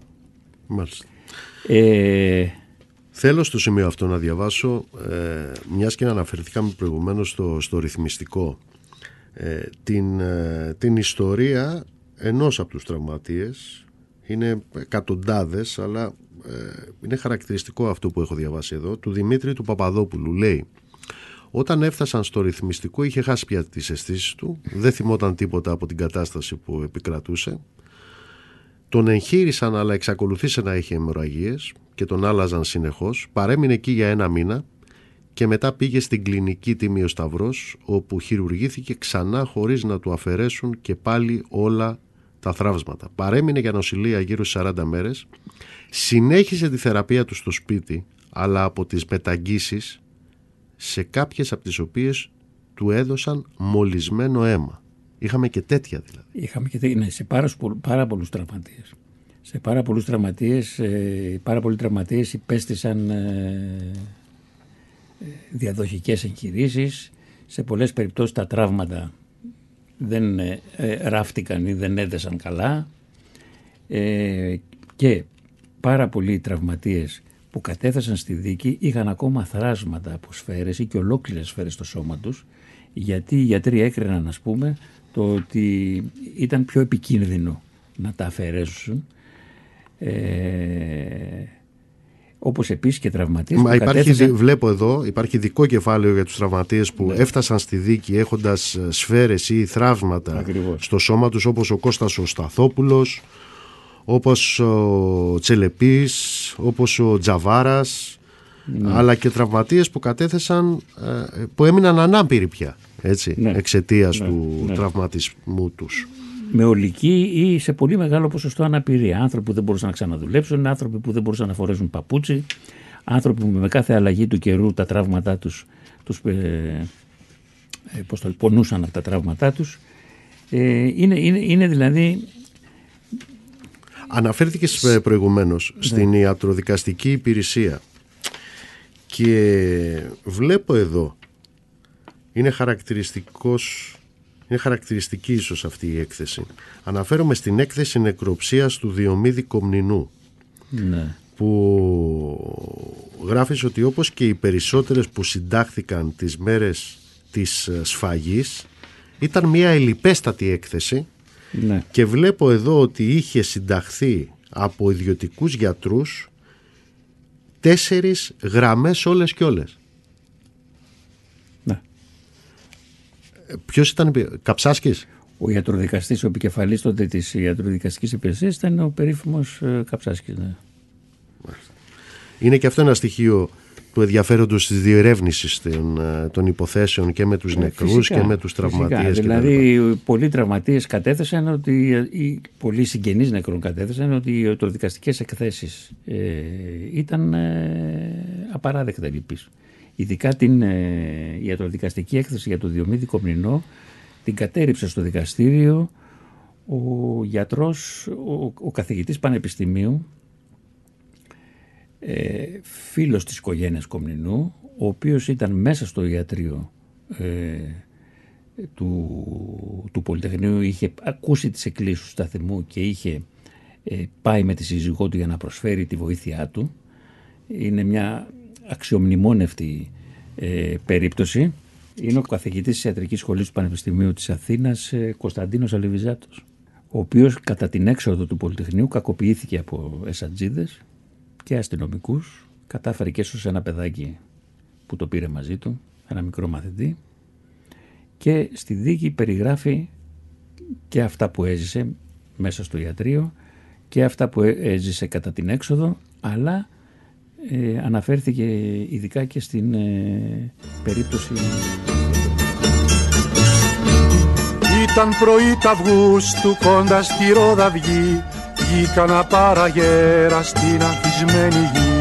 Μάλιστα. Ε, Θέλω στο σημείο αυτό να διαβάσω, ε, μιας και αναφερθήκαμε προηγουμένως στο, στο ρυθμιστικό, ε, την, ε, την ιστορία ενός από τους τραυματίες. Είναι εκατοντάδες, αλλά ε, είναι χαρακτηριστικό αυτό που έχω διαβάσει εδώ, του Δημήτρη του Παπαδόπουλου. Λέει, όταν έφτασαν στο ρυθμιστικό είχε χάσει πια τις αισθήσεις του, δεν θυμόταν τίποτα από την κατάσταση που επικρατούσε. Τον εγχείρησαν αλλά εξακολουθήσε να έχει αιμορραγίες και τον άλλαζαν συνεχώς. Παρέμεινε εκεί για ένα μήνα και μετά πήγε στην κλινική Τίμιο Σταυρός όπου χειρουργήθηκε ξανά χωρίς να του αφαιρέσουν και πάλι όλα τα θραύσματα. Παρέμεινε για νοσηλεία γύρω στις 40 μέρες, συνέχισε τη θεραπεία του στο σπίτι αλλά από τις μεταγγίσεις σε κάποιες από τις οποίες του έδωσαν μολυσμένο αίμα. Είχαμε και τέτοια δηλαδή. Είχαμε και τέτοια, ναι, σε πάρα, πάρα πολλούς τραυματίες. Σε πάρα πολλούς τραυματίες, ε, πάρα πολλοί τραυματίες υπέστησαν ε, ε, διαδοχικές εγχειρήσεις. Σε πολλές περιπτώσεις τα τραύματα δεν ε, ράφτηκαν ή δεν έδεσαν καλά. Ε, και πάρα πολλοί τραυματίες που κατέθεσαν στη δίκη είχαν ακόμα θράσματα από σφαίρες ή και ολόκληρες σφαίρες στο σώμα τους γιατί οι γιατροί έκριναν ας πούμε το ότι ήταν πιο επικίνδυνο να τα αφαιρέσουν ε, όπως επίσης και τραυματίες Μα που υπάρχει, κατέθεσαν... βλέπω εδώ, υπάρχει ειδικό κεφάλαιο για τους τραυματίες που έφτασαν στη δίκη έχοντας ε, σφαίρες ή θραύματα Ακριβώς. στο σώμα τους όπως ο Κώστας ο Σταθόπουλος, όπως ο Τσελεπής, όπως ο Τζαβάρας, αλλά και τραυματίες που κατέθεσαν, ε, που έμειναν ανάπηροι πια, έτσι, Ναι. εξαιτίας Ναι, του ναι. τραυματισμού τους. Με ολική ή σε πολύ μεγάλο ποσοστό αναπηρία. Άνθρωποι που δεν μπορούσαν να ξαναδουλέψουν, άνθρωποι που δεν μπορούσαν να φορέσουν παπούτσι, άνθρωποι που με κάθε αλλαγή του καιρού τα τραύματά τους, τους ε, ε, πώς το, πονούσαν από τα τραύματά τους. Ε, είναι, είναι, είναι δηλαδή Αναφέρθηκες ε, προηγουμένως στην ιατροδικαστική υπηρεσία και βλέπω εδώ είναι χαρακτηριστικός είναι χαρακτηριστική ίσως αυτή η έκθεση. Αναφέρομαι στην έκθεση νεκροψίας του Διομήδη Κομνηνού ναι, που γράφεις ότι όπως και οι περισσότερες που συντάχθηκαν τις μέρες της ε, σφαγής ήταν μια ελιπέστατη έκθεση ναι, και βλέπω εδώ ότι είχε συνταχθεί από ιδιωτικούς γιατρούς τέσσερις γραμμές όλες και όλες. Ε, Ποιος ήταν, Καψάσκης; Ο ιατροδικαστής, ο επικεφαλής τότε της ιατροδικαστικής υπηρεσίας ήταν ο περίφημος ε, Καψάσκης. Ναι. Είναι και αυτό ένα στοιχείο του ενδιαφέροντος της διερεύνησης των, ε, των υποθέσεων και με τους νεκρούς Ε, Φυσικά, και με τους φυσικά. τραυματίες. κτλ. Δηλαδή, πολλοί τραυματίες κατέθεσαν ότι. Οι πολλοί συγγενείς νεκρών κατέθεσαν ότι οι ιατροδικαστικές εκθέσεις ε, ήταν ε, απαράδεκτα λυπής. Ειδικά την ε, ιατροδικαστική έκθεση για το Διομήδη Κομνηνό την κατέριψε στο δικαστήριο ο γιατρός, ο, ο καθηγητής πανεπιστημίου ε, φίλος της οικογένειας Κομνηνού, ο οποίος ήταν μέσα στο ιατρείο ε, του, του Πολυτεχνείου, είχε ακούσει τις εκκλήσεις του σταθμού και είχε ε, πάει με τη σύζυγό του για να προσφέρει τη βοήθειά του. Είναι μια αξιομνημόνευτη ε, περίπτωση. Είναι ο καθηγητής της Ιατρικής Σχολής του Πανεπιστημίου της Αθήνας, ε, Κωνσταντίνος Αλεβιζάτος, ο οποίος κατά την έξοδο του Πολυτεχνείου κακοποιήθηκε από εσατζίδες και αστυνομικούς, κατάφερε και έσωσε ένα παιδάκι που το πήρε μαζί του, ένα μικρό μαθητή και στη δίκη περιγράφει και αυτά που έζησε μέσα στο ιατρείο και αυτά που έ- έζησε κατά την έξοδο αλλά ε, αναφέρθηκε ειδικά και στην ε, περίπτωση Ήταν πρωί τ' Αυγούστου κοντά στη Ρόδαυγή Βγήκα να παραγέρα στην ανθισμένη γη.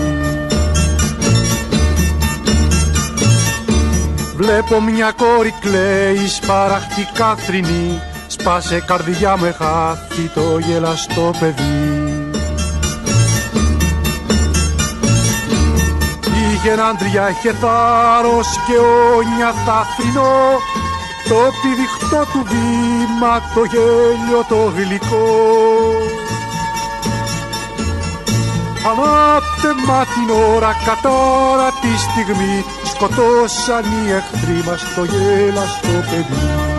Βλέπω μια κόρη κλαίει σπαραχτικά θρηνή. Σπ' σπάσε καρδιά με χάθη το γελαστό παιδί Είχε έναν τριάχε θάρρος και όνια θαφρινό το πηδιχτό του βήμα το γέλιο το γλυκό. Ανάτεμα την ώρα κατάρα τη στιγμή σκοτώσαν οι εχθροί μας το γέλαστο παιδί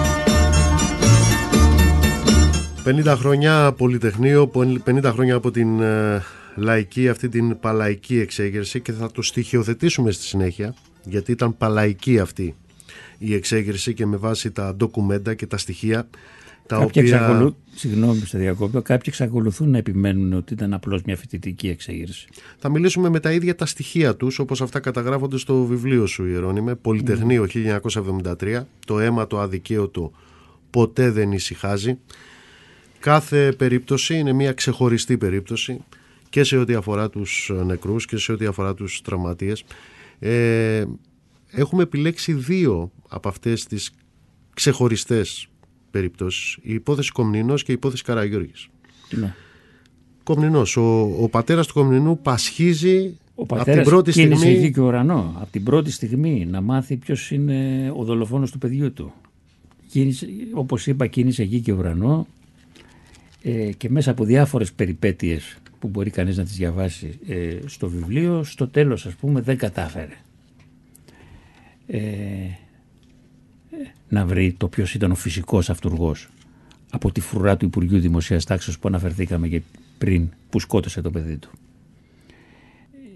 50 χρόνια Πολυτεχνείο, 50 χρόνια από την ε, λαϊκή αυτή την παλαϊκή εξέγερση και θα το στοιχειοθετήσουμε στη συνέχεια γιατί ήταν παλαϊκή αυτή η εξέγερση και με βάση τα ντοκουμέντα και τα στοιχεία τα Κάποιοι οποία... εξακολου... Συγγνώμη στο διακόπτω, κάποιοι εξακολουθούν να επιμένουν ότι ήταν απλώς μια φοιτητική εξέγερση. Θα μιλήσουμε με τα ίδια τα στοιχεία τους όπως αυτά καταγράφονται στο βιβλίο σου Ιερώνημε Πολυτεχνείο 1973 το αίμα το αδικαίωτο ποτέ δεν ησυχάζει κάθε περίπτωση είναι μια ξεχωριστή περίπτωση και σε ό,τι αφορά τους νεκρούς και σε ό,τι αφορά τους τραυματίες ε, έχουμε επιλέξει δύο από αυτές τις ξεχωριστές περιπτώσεις η υπόθεση Κομνηνός και η υπόθεση Καραγιώργης Ναι. Κομνηνός, ο, ο πατέρας του Κομνηνού πασχίζει Ο από πατέρας την πρώτη κίνησε στιγμή γη και ουρανό. Από την πρώτη στιγμή να μάθει ποιος είναι ο δολοφόνος του παιδιού του. Κίνησε, όπως είπα κίνησε γη και ουρανό ε, και μέσα από διάφορες περιπέτειες που μπορεί κανείς να τις διαβάσει ε, στο βιβλίο, στο τέλος ας πούμε δεν κατάφερε ε, να βρει το ποιος ήταν ο φυσικός αυτούργος από τη φρουρά του Υπουργείου Δημοσίας Τάξης που αναφερθήκαμε και πριν που σκότωσε το παιδί του.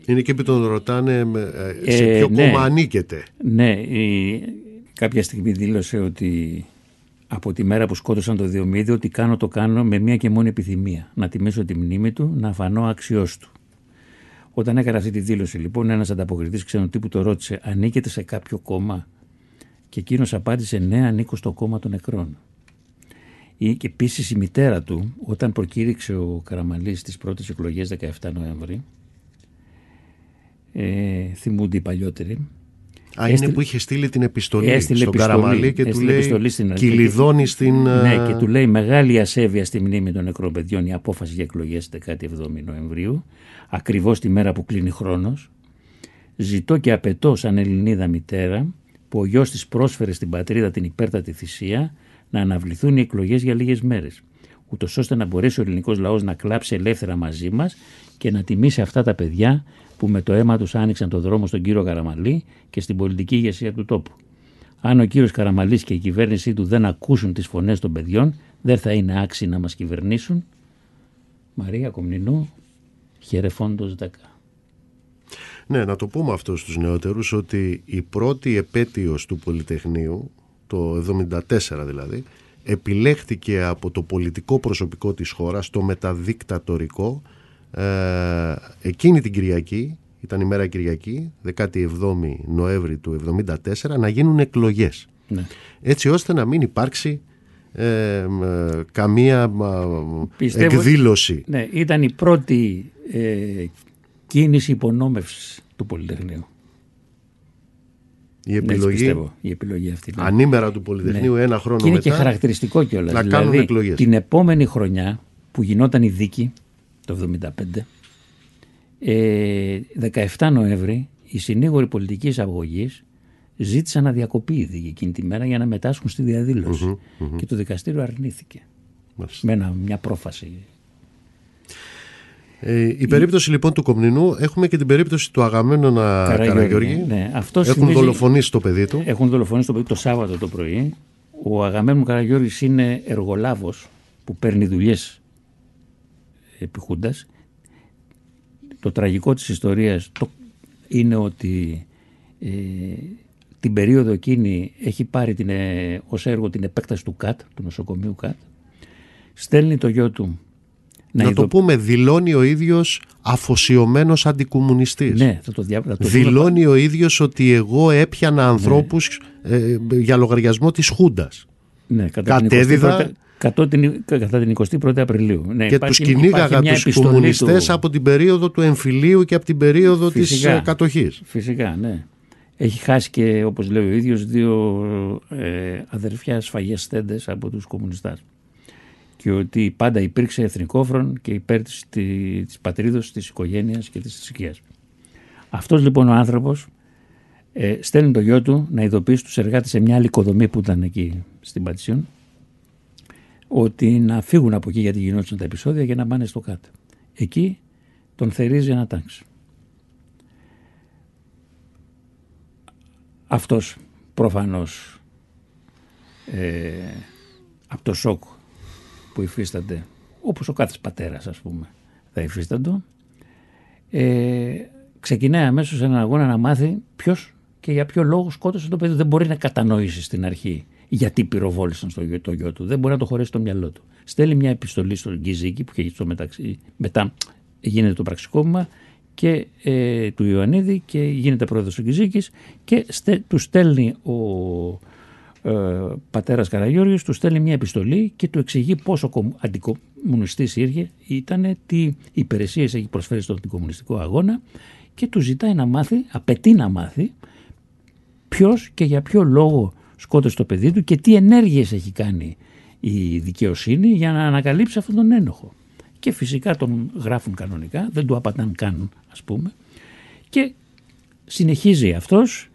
Είναι και που τον ρωτάνε με- ε, σε Ε, ποιο ναι. κόμμα ανήκεται. Ναι, η, κάποια στιγμή δήλωσε ότι από τη μέρα που σκότωσαν το Διομήδη ότι κάνω το κάνω με μία και μόνη επιθυμία. Να τιμήσω τη μνήμη του, να φανώ αξιός του. Όταν έκανε αυτή τη δήλωση λοιπόν ένας ανταποκριτής ξενοτύπου το ρώτησε ανήκετε σε κάποιο κόμμα; Και εκείνος απάντησε ναι ανήκω στο κόμμα των νεκρών. Ή- Και επίσης η μητέρα του όταν προκήρυξε ο Καραμαλής τις πρώτες εκλογές 17 Νοέμβρη ε, θυμούνται οι παλιότεροι Α, είναι Έστειλε- που είχε στείλει την επιστολή Έστειλε στον επιστολή, Καραμαλή και του έστειλε λέει επιστολή στην- κυλιδώνεις στην... Ναι, ε, και του λέει μεγάλη ασέβεια στη μνήμη των νεκρών παιδιών η απόφαση για εκλογές 17 Νοεμβρίου, ακριβώς τη μέρα που κλείνει χρόνος. Ζητώ και απαιτώ σαν Ελληνίδα μητέρα που ο γιος της πρόσφερε στην πατρίδα την υπέρτατη θυσία να αναβληθούν οι εκλογές για λίγες μέρες ούτως ώστε να μπορέσει ο ελληνικός λαός να κλάψει ελεύθερα μαζί μας και να τιμήσει αυτά τα παιδιά που με το αίμα τους άνοιξαν το δρόμο στον κύριο Καραμαλή και στην πολιτική ηγεσία του τόπου. Αν ο κύριος Καραμαλής και η κυβέρνησή του δεν ακούσουν τις φωνές των παιδιών, δεν θα είναι άξιοι να μας κυβερνήσουν. Μαρία Κομνηνού, χαιρεφόντος 10. Ναι, να το πούμε αυτό στους νεότερους ότι η πρώτη επέτειος του Πολυτεχνείου, το 74 δηλαδή, επιλέχθηκε από το πολιτικό προσωπικό της χώρας, το μεταδικτατορικό, ε, εκείνη την Κυριακή, ήταν η μέρα Κυριακή, 17η Νοέμβρη του 74, να γίνουν εκλογές. Ναι. Έτσι ώστε να μην υπάρξει ε, μ, ε, καμία μ, Πιστεύω- εκδήλωση. Ναι, ήταν η πρώτη ε, κίνηση υπονόμευσης του Πολυτεχνείου. Η Ναι, έτσι επιλογή πιστεύω, η επιλογή αυτή. ναι. ανήμερα του Πολυτεχνείου Ναι. ένα χρόνο και είναι μετά και χαρακτηριστικό κιόλας. να δηλαδή, κάνουν εκλογές. Την επόμενη χρονιά που γινόταν η δίκη, το 1975, ε, 17 Νοέμβρη, οι συνήγοροι πολιτικής αγωγής ζήτησαν να διακοπεί η δίκη εκείνη τη μέρα για να μετάσχουν στη διαδηλωση Και το δικαστήριο αρνήθηκε. Μάλιστα. Με ένα, μια πρόφαση. Ε, η περίπτωση λοιπόν του Κομνηνού έχουμε και την περίπτωση του Αγαμένα Καραγιώργη. Ναι, αυτό Έχουν θυμίζει- δολοφονήσει το παιδί του. Έχουν δολοφονήσει το παιδί το Σάββατο το πρωί. Ο Αγαμένου Καραγιώργης είναι εργολάβος που παίρνει δουλειές επί Χούντας. Το τραγικό της ιστορίας το, είναι ότι ε, την περίοδο εκείνη έχει πάρει την, ε, ως έργο την επέκταση του ΚΑΤ, του νοσοκομείου ΚΑΤ. Στέλνει το γιο του Να, ειδο- το πούμε, δηλώνει ο ίδιος αφοσιωμένος αντικομουνιστής. Ναι, θα το, δια... θα το δούμε Δηλώνει ο ίδιος ότι εγώ έπιανα ανθρώπους ε, για λογαριασμό της Χούντας. Ναι, κατά Κατέδιδα- την 21η κατά την, κατά την 21η Απριλίου. Ναι, και υπάρχει- τους κυνήγαγα υπάρχει μια τους επιστολή κομμουνιστές του- από την περίοδο του εμφυλίου και από την περίοδο της Φυσικά. ε, κατοχής. Φυσικά, ναι. Έχει χάσει και, όπως λέει ο ίδιος, δύο ε, αδερφιά σφαγές στέντες από τους κομμουνιστάς. και ότι πάντα υπήρξε εθνικόφρον και υπέρ της, της πατρίδος, της οικογένειας και της θρησκείας. Αυτός λοιπόν ο άνθρωπος ε, στέλνει το γιο του να ειδοποιήσει τους εργάτες σε μια άλλη οικοδομή που ήταν εκεί στην Πατησιόν ότι να φύγουν από εκεί γιατί γινόντουσαν τα επεισόδια και να πάνε στο κάτω. Εκεί τον θερίζει ένα τάξη. Αυτός προφανώς ε, από το σοκ που υφίστανται όπως ο κάθε πατέρας ας πούμε θα υφίσταντο ε, ξεκινάει αμέσως έναν αγώνα να μάθει ποιος και για ποιο λόγο σκότωσε το παιδί. Δεν μπορεί να κατανοήσεις στην αρχή γιατί πυροβόλησαν στο γιο, το γιο του. Δεν μπορεί να το χωρέσει στο μυαλό του. Στέλνει μια επιστολή στον Γκυζίκη που έχει στο μεταξύ. Μετά γίνεται το πραξικόπημα και ε, του Ιωαννίδη και γίνεται πρόεδρος του Γκυζίκης και στε, του στέλνει ο ε, πατέρας Καραγιώργης, του στέλνει μια επιστολή και του εξηγεί πόσο αντικομουνιστής ήρθε, ήταν, τι υπηρεσίες έχει προσφέρει στον αντικομουνιστικό αγώνα και του ζητάει να μάθει, απαιτεί να μάθει ποιος και για ποιο λόγο σκότωσε το παιδί του και τι ενέργειες έχει κάνει η δικαιοσύνη για να ανακαλύψει αυτόν τον ένοχο. Και φυσικά τον γράφουν κανονικά, δεν του απαντάν καν ας πούμε και συνεχίζει αυτός,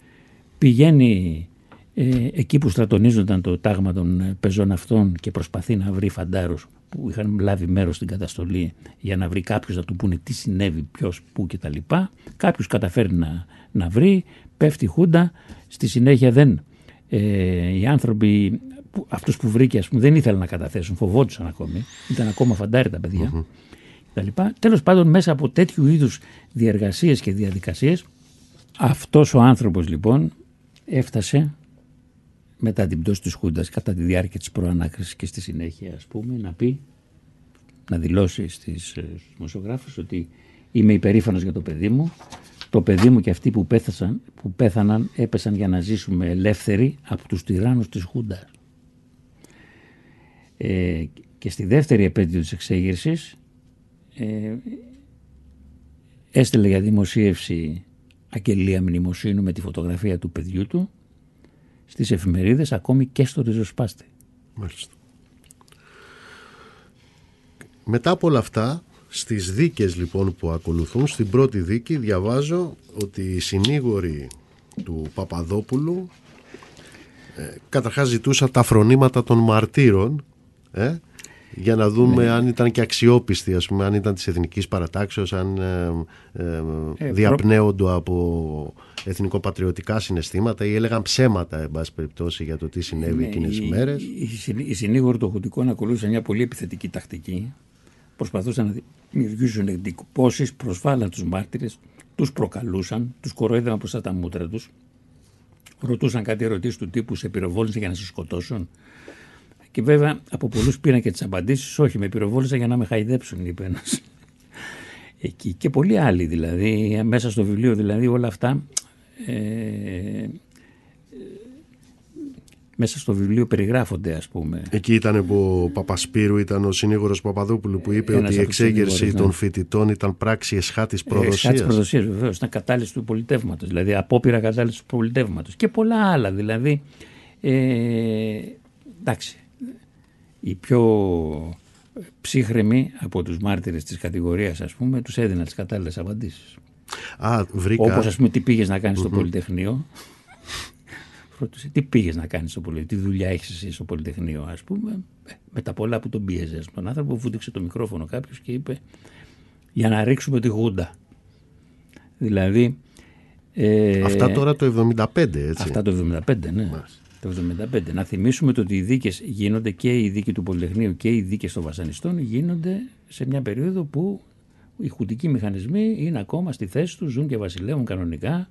πηγαίνει ε, εκεί που στρατονίζονταν το τάγμα των ε, πεζών αυτών και προσπαθεί να βρει φαντάρους που είχαν λάβει μέρος στην καταστολή για να βρει κάποιους να του πούνε τι συνέβη, ποιος, πού κτλ. Κάποιους καταφέρει να, να βρει, πέφτει χούντα, στη συνέχεια δεν. Ε, οι άνθρωποι, που, αυτούς που βρήκε ας πούμε, δεν ήθελαν να καταθέσουν, φοβόντουσαν ακόμη, ήταν ακόμα φαντάρι τα παιδιά. Mm-hmm. Τέλος πάντων μέσα από τέτοιου είδους διεργασίες και διαδικασίες αυτός ο άνθρωπος λοιπόν έφτασε μετά την πτώση της Χούντας κατά τη διάρκεια της προανάκρισης και στη συνέχεια ας πούμε να πει να δηλώσει στις ε, δημοσιογράφους ότι είμαι υπερήφανος για το παιδί μου το παιδί μου και αυτοί που, πέθασαν, που πέθαναν έπεσαν για να ζήσουμε ελεύθεροι από τους τυράννους της Χούντας. Ε, και στη δεύτερη επέτειο της εξέγερσης ε, έστειλε για δημοσίευση αγγελία μνημοσύνου με τη φωτογραφία του παιδιού του στις εφημερίδες ακόμη και στο ριζοσπάστη. Μάλιστα. Μετά από όλα αυτά στις δίκες λοιπόν που ακολουθούν, στην πρώτη δίκη διαβάζω ότι οι συνήγοροι του Παπαδόπουλου ε, καταρχάς ζητούσαν τα φρονήματα των μαρτύρων ε, για να δούμε ναι. αν ήταν και αξιόπιστοι, ας πούμε, αν ήταν της εθνικής παρατάξεως, αν ε, ε, ε διαπνέονται από εθνικοπατριωτικά συναισθήματα ή έλεγαν ψέματα, εν πάση περιπτώσει, για το τι συνέβη ναι, εκείνες τις μέρες. Οι, οι συνήγοροι του Χουντικών ακολούθησαν μια πολύ επιθετική τακτική. Προσπαθούσαν να δημιουργήσουν εντυπώσεις, προσβάλλαν τους μάρτυρες, τους προκαλούσαν, τους κοροϊδεύαν προς τα μούτρα τους, ρωτούσαν κάτι ερωτήσεις του τύπου σε πυροβόλησαν για να σε σκοτώσουν. Και βέβαια από πολλούς πήραν και τις απαντήσεις, όχι με πυροβόλησαν για να με χαϊδέψουν, είπε ένας. Εκεί. Και πολλοί άλλοι δηλαδή, μέσα στο βιβλίο δηλαδή όλα αυτά ε, μέσα στο βιβλίο περιγράφονται ας πούμε. Εκεί ήταν που ο Παπασπύρου ήταν ο συνήγορος Παπαδόπουλου που είπε ότι η εξέγερση των ναι. φοιτητών ήταν πράξη εσχάτης προδοσίας. Εσχάτης προδοσίας βεβαίως, ήταν κατάλυση του πολιτεύματος, δηλαδή απόπειρα κατάλυση του πολιτεύματος και πολλά άλλα δηλαδή. Ε, εντάξει, οι πιο ψύχρεμοι από τους μάρτυρες της κατηγορίας ας πούμε τους έδιναν τις κατάλληλες απαντήσεις. Α, βρήκα... Όπως ας πούμε τι πήγες να κάνεις στο Πολυτεχνείο Ρωτούσε τι πήγες να κάνεις στο Πολυτεχνείο, τι δουλειά έχεις εσύ στο Πολυτεχνείο, ας πούμε. Ε, με τα πολλά που τον πίεζε. Τον άνθρωπο βούτυξε το μικρόφωνο κάποιος και είπε για να ρίξουμε τη Γούντα. Δηλαδή. Ε, αυτά τώρα το 75, έτσι. Αυτά το 75, ναι. Το 75. Να θυμίσουμε ότι οι δίκες γίνονται και η δίκη του Πολυτεχνείου και οι δίκες των βασανιστών γίνονται σε μια περίοδο που οι χουτικοί μηχανισμοί είναι ακόμα στη θέση τους, ζουν και βασιλεύουν κανονικά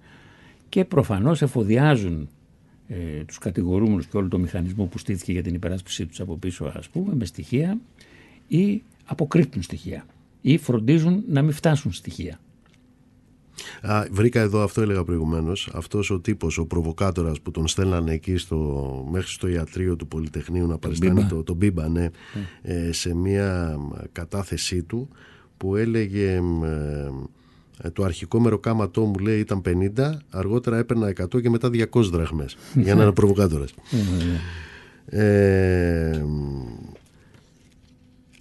και προφανώς εφοδιάζουν ε, τους κατηγορούμενους και όλο το μηχανισμό που στήθηκε για την υπεράσπιση τους από πίσω ας πούμε με στοιχεία ή αποκρύπτουν στοιχεία ή φροντίζουν να μην φτάσουν στοιχεία. Α, βρήκα εδώ, αυτό έλεγα προηγουμένως, αυτός ο τύπος, ο προβοκάτορας που τον στέλνανε εκεί στο, μέχρι στο ιατρείο του Πολυτεχνείου να παριστάνει το, το Μπίμπα, ναι, ε, σε μια κατάθεσή του που έλεγε... Ε, ε, το αρχικό μεροκάματό μου λέει ήταν 50, αργότερα έπαιρνα 100 και μετά 200 δραχμές για να είναι προβοκάτορας. ε,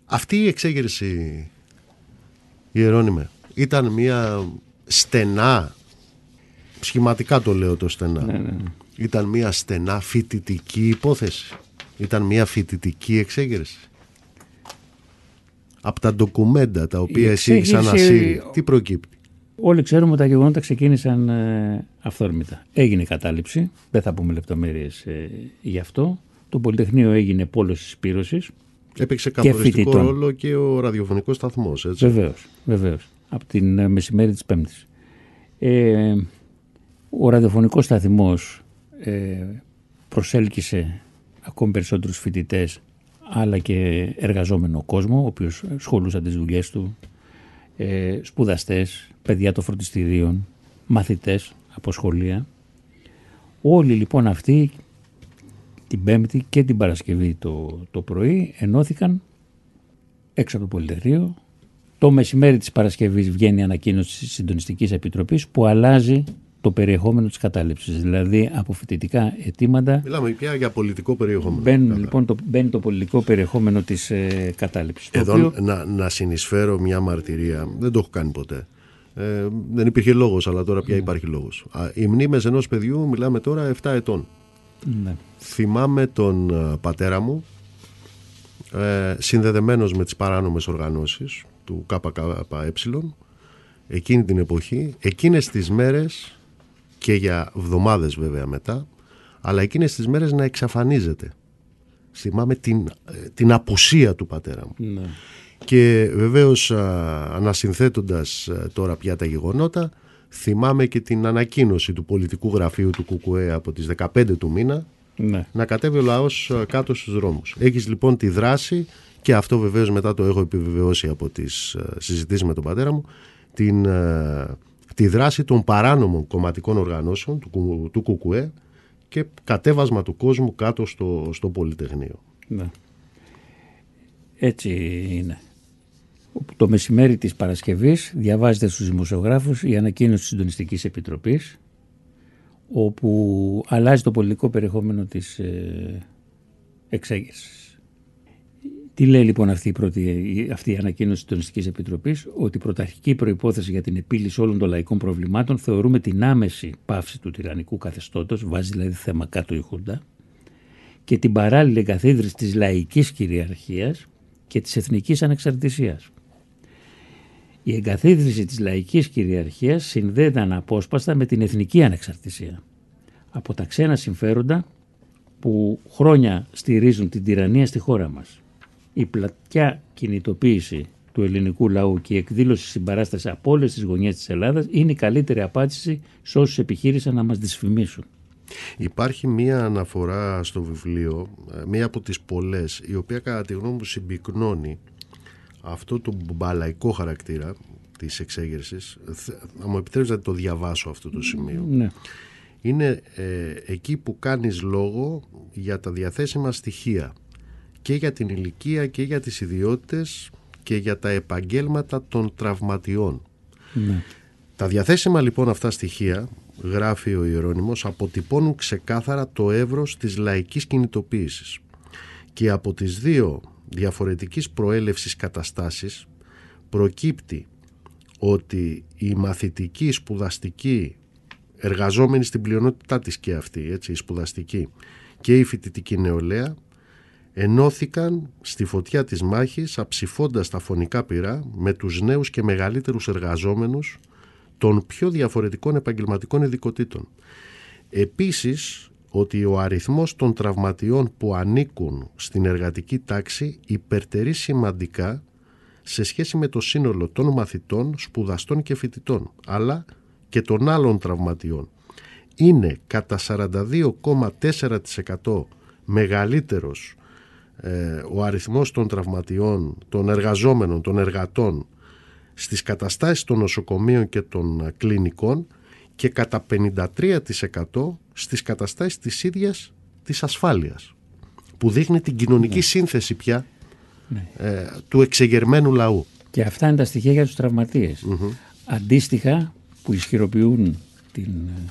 Αυτή η εξέγερση, Ιερώνυμε, ήταν μια στενά, σχηματικά το λέω το στενά, Ναι, ναι, ναι. ήταν μια στενά φοιτητική υπόθεση. Ήταν μια φοιτητική εξέγερση. Από τα ντοκουμέντα τα οποία εσύ έχεις εξέγερση- ανασύρει, τι προκύπτει; Όλοι ξέρουμε ότι τα γεγονότα ξεκίνησαν ε, αυθόρμητα. Έγινε η κατάληψη, δεν θα πούμε λεπτομέρειες ε, γι' αυτό. Το Πολυτεχνείο έγινε πόλος της Σπύρωσης. Έπαιξε καθοριστικό φοιτητών. ρόλο και ο ραδιοφωνικός σταθμός, έτσι. Βεβαίως, βεβαίως. Από την ε, μεσημέρι της Πέμπτης. Ε, ο ραδιοφωνικός σταθμός ε, προσέλκυσε ακόμη περισσότερους φοιτητές αλλά και εργαζόμενο κόσμο, ο οποίος σχολούσαν τις δουλειές του, ε, σπουδαστές, παιδιά των φροντιστηρίων, μαθητές από σχολεία. Όλοι λοιπόν αυτοί την Πέμπτη και την Παρασκευή το, το πρωί ενώθηκαν έξω από το Πολυτεχνείο. Το μεσημέρι της Παρασκευής βγαίνει η ανακοίνωση της Συντονιστικής Επιτροπής που αλλάζει το περιεχόμενο της κατάληψης. Δηλαδή από φοιτητικά αιτήματα Μιλάμε πια για πολιτικό περιεχόμενο. μπαίνουν, Καλά. λοιπόν, το, μπαίνει το πολιτικό περιεχόμενο της ε, κατάληψης. το Εδώ οποίο- να, να συνεισφέρω μια μαρτυρία. Δεν το έχω κάνει ποτέ. Ε, δεν υπήρχε λόγος, αλλά τώρα Ναι. πια υπάρχει λόγος. Α, οι μνήμες ενός παιδιού, μιλάμε τώρα 7 ετών. ναι. Θυμάμαι τον ε, πατέρα μου ε, συνδεδεμένος με τις παράνομες οργανώσεις του ΚΚΕ εκείνη την εποχή, εκείνες τις μέρες και για εβδομάδες βέβαια μετά αλλά εκείνες τις μέρες να εξαφανίζεται. Θυμάμαι την, ε, την απουσία του πατέρα μου. Ναι. Και βεβαίως α, ανασυνθέτοντας α, τώρα πια τα γεγονότα θυμάμαι και την ανακοίνωση του πολιτικού γραφείου του ΚΚΕ από τις 15 του μήνα Ναι. να κατέβει ο λαός α, κάτω στους δρόμους. Έχεις λοιπόν τη δράση και αυτό βεβαίως μετά το έχω επιβεβαιώσει από τις α, συζητήσεις με τον πατέρα μου την, α, τη δράση των παράνομων κομματικών οργανώσεων του, Κου- του ΚΚΕ και κατέβασμα του κόσμου κάτω στο, στο Πολυτεχνείο. Ναι. Έτσι είναι. Το μεσημέρι της Παρασκευής διαβάζεται στους δημοσιογράφους η ανακοίνωση της Συντονιστικής Επιτροπής όπου αλλάζει το πολιτικό περιεχόμενο της ε, εξέγερσης. Τι λέει λοιπόν αυτή η, πρώτη, η- αυτή η ανακοίνωση της Συντονιστικής Επιτροπής; Ότι η πρωταρχική προϋπόθεση για την επίλυση όλων των λαϊκών προβλημάτων θεωρούμε την άμεση πάυση του τυραννικού καθεστώτος, βάζει δηλαδή θέμα κάτω η Χούντα, και την παράλληλη εγκαθίδρυση της λαϊκής κυριαρχίας και της εθνικής ανεξαρτησίας. Η εγκαθίδρυση της λαϊκής κυριαρχίας συνδέεται αναπόσπαστα με την εθνική ανεξαρτησία από τα ξένα συμφέροντα που χρόνια στηρίζουν την τυραννία στη χώρα μας. Η πλατιά κινητοποίηση του ελληνικού λαού και η εκδήλωση συμπαράστασης από όλες τις γωνιές της Ελλάδας είναι η καλύτερη απάντηση σε όσους επιχείρησαν να μας δυσφημίσουν. Υπάρχει μία αναφορά στο βιβλίο, ε, μία από τις πολλές, η οποία κατά τη γνώμη μου συμπυκνώνει αυτό το μπαλαϊκό χαρακτήρα της εξέγερσης. Θε- Να μου επιτρέψετε να το διαβάσω αυτό το σημείο. Ναι. Είναι ε, εκεί που κάνεις λόγο για τα διαθέσιμα στοιχεία και για την ηλικία και για τις ιδιότητες και για τα επαγγέλματα των τραυματιών. Ναι. Τα διαθέσιμα λοιπόν αυτά στοιχεία, γράφει ο Ιερώνυμος, αποτυπώνουν ξεκάθαρα το εύρος της λαϊκής κινητοποίησης και από τις δύο διαφορετικής προέλευσης καταστάσεις προκύπτει ότι η μαθητική, η σπουδαστική, εργαζόμενη στην πλειονότητά της και αυτή, έτσι, η σπουδαστική και η φοιτητική νεολαία ενώθηκαν στη φωτιά της μάχης αψηφώντας τα φωνικά πυρά με τους νέους και μεγαλύτερους εργαζόμενους των πιο διαφορετικών επαγγελματικών ειδικοτήτων. Επίσης ότι ο αριθμός των τραυματιών που ανήκουν στην εργατική τάξη υπερτερεί σημαντικά σε σχέση με το σύνολο των μαθητών, σπουδαστών και φοιτητών, αλλά και των άλλων τραυματιών. Είναι κατά 42,4% μεγαλύτερος ε, ο αριθμός των τραυματιών, των εργαζόμενων, των εργατών στις καταστάσεις των νοσοκομείων και των ε, κλινικών και κατά 53% στις καταστάσεις της ίδιας της ασφάλειας που δείχνει την κοινωνική σύνθεση πια ε, του εξεγερμένου λαού. Και αυτά είναι τα στοιχεία για τους τραυματιες Αντίστοιχα που ισχυροποιούν την, ε,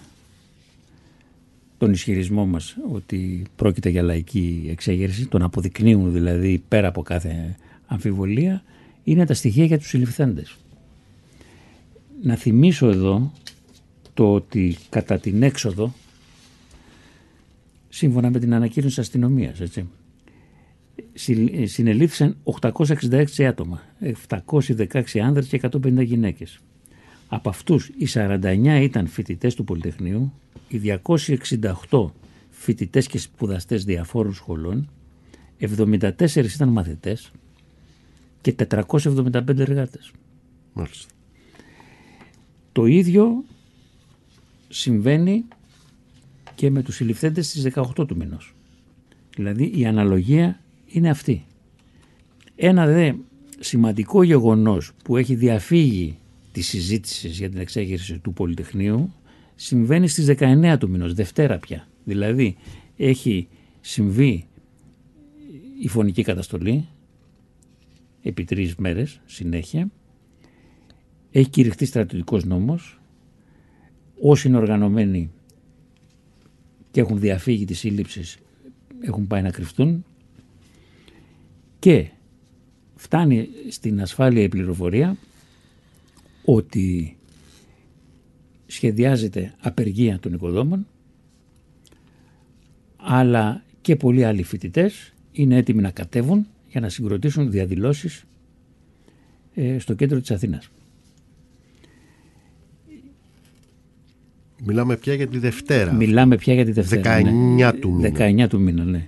τον ισχυρισμό μας ότι πρόκειται για λαϊκή εξέγερση, τον αποδεικνύουν δηλαδή πέρα από κάθε αμφιβολία είναι τα στοιχεία για τους συλληφθέντες. Να θυμίσω εδώ το ότι κατά την έξοδο, σύμφωνα με την ανακοίνωση της αστυνομίας, έτσι, συνελήφθησαν 866 άτομα, 716 άνδρες και 150 γυναίκες. Από αυτούς οι 49 ήταν φοιτητές του Πολυτεχνείου, οι 268 φοιτητές και σπουδαστές διαφόρων σχολών, 74 ήταν μαθητές και 475 εργάτες. Μάλιστα. Το ίδιο συμβαίνει και με τους συλληφθέντες στις 18 του μηνός. Δηλαδή η αναλογία είναι αυτή. Ένα δε σημαντικό γεγονός που έχει διαφύγει της συζήτησης για την εξέγερση του Πολυτεχνείου συμβαίνει στις 19 του μηνός, Δευτέρα πια. Δηλαδή έχει συμβεί η φωνική καταστολή επί τρεις μέρες συνέχεια. Έχει κηρυχθεί στρατιωτικός νόμος. Όσοι είναι οργανωμένοι και έχουν διαφύγει της σύλληψης έχουν πάει να κρυφτούν και φτάνει στην ασφάλεια η πληροφορία ότι σχεδιάζεται απεργία των οικοδόμων αλλά και πολλοί άλλοι φοιτητές είναι έτοιμοι να κατέβουν για να συγκροτήσουν διαδηλώσεις ε, στο κέντρο της Αθήνας. Μιλάμε πια για τη Δευτέρα. Μιλάμε πια για τη Δευτέρα. 19 ναι. του μήνα. 19 του μήνα, ναι.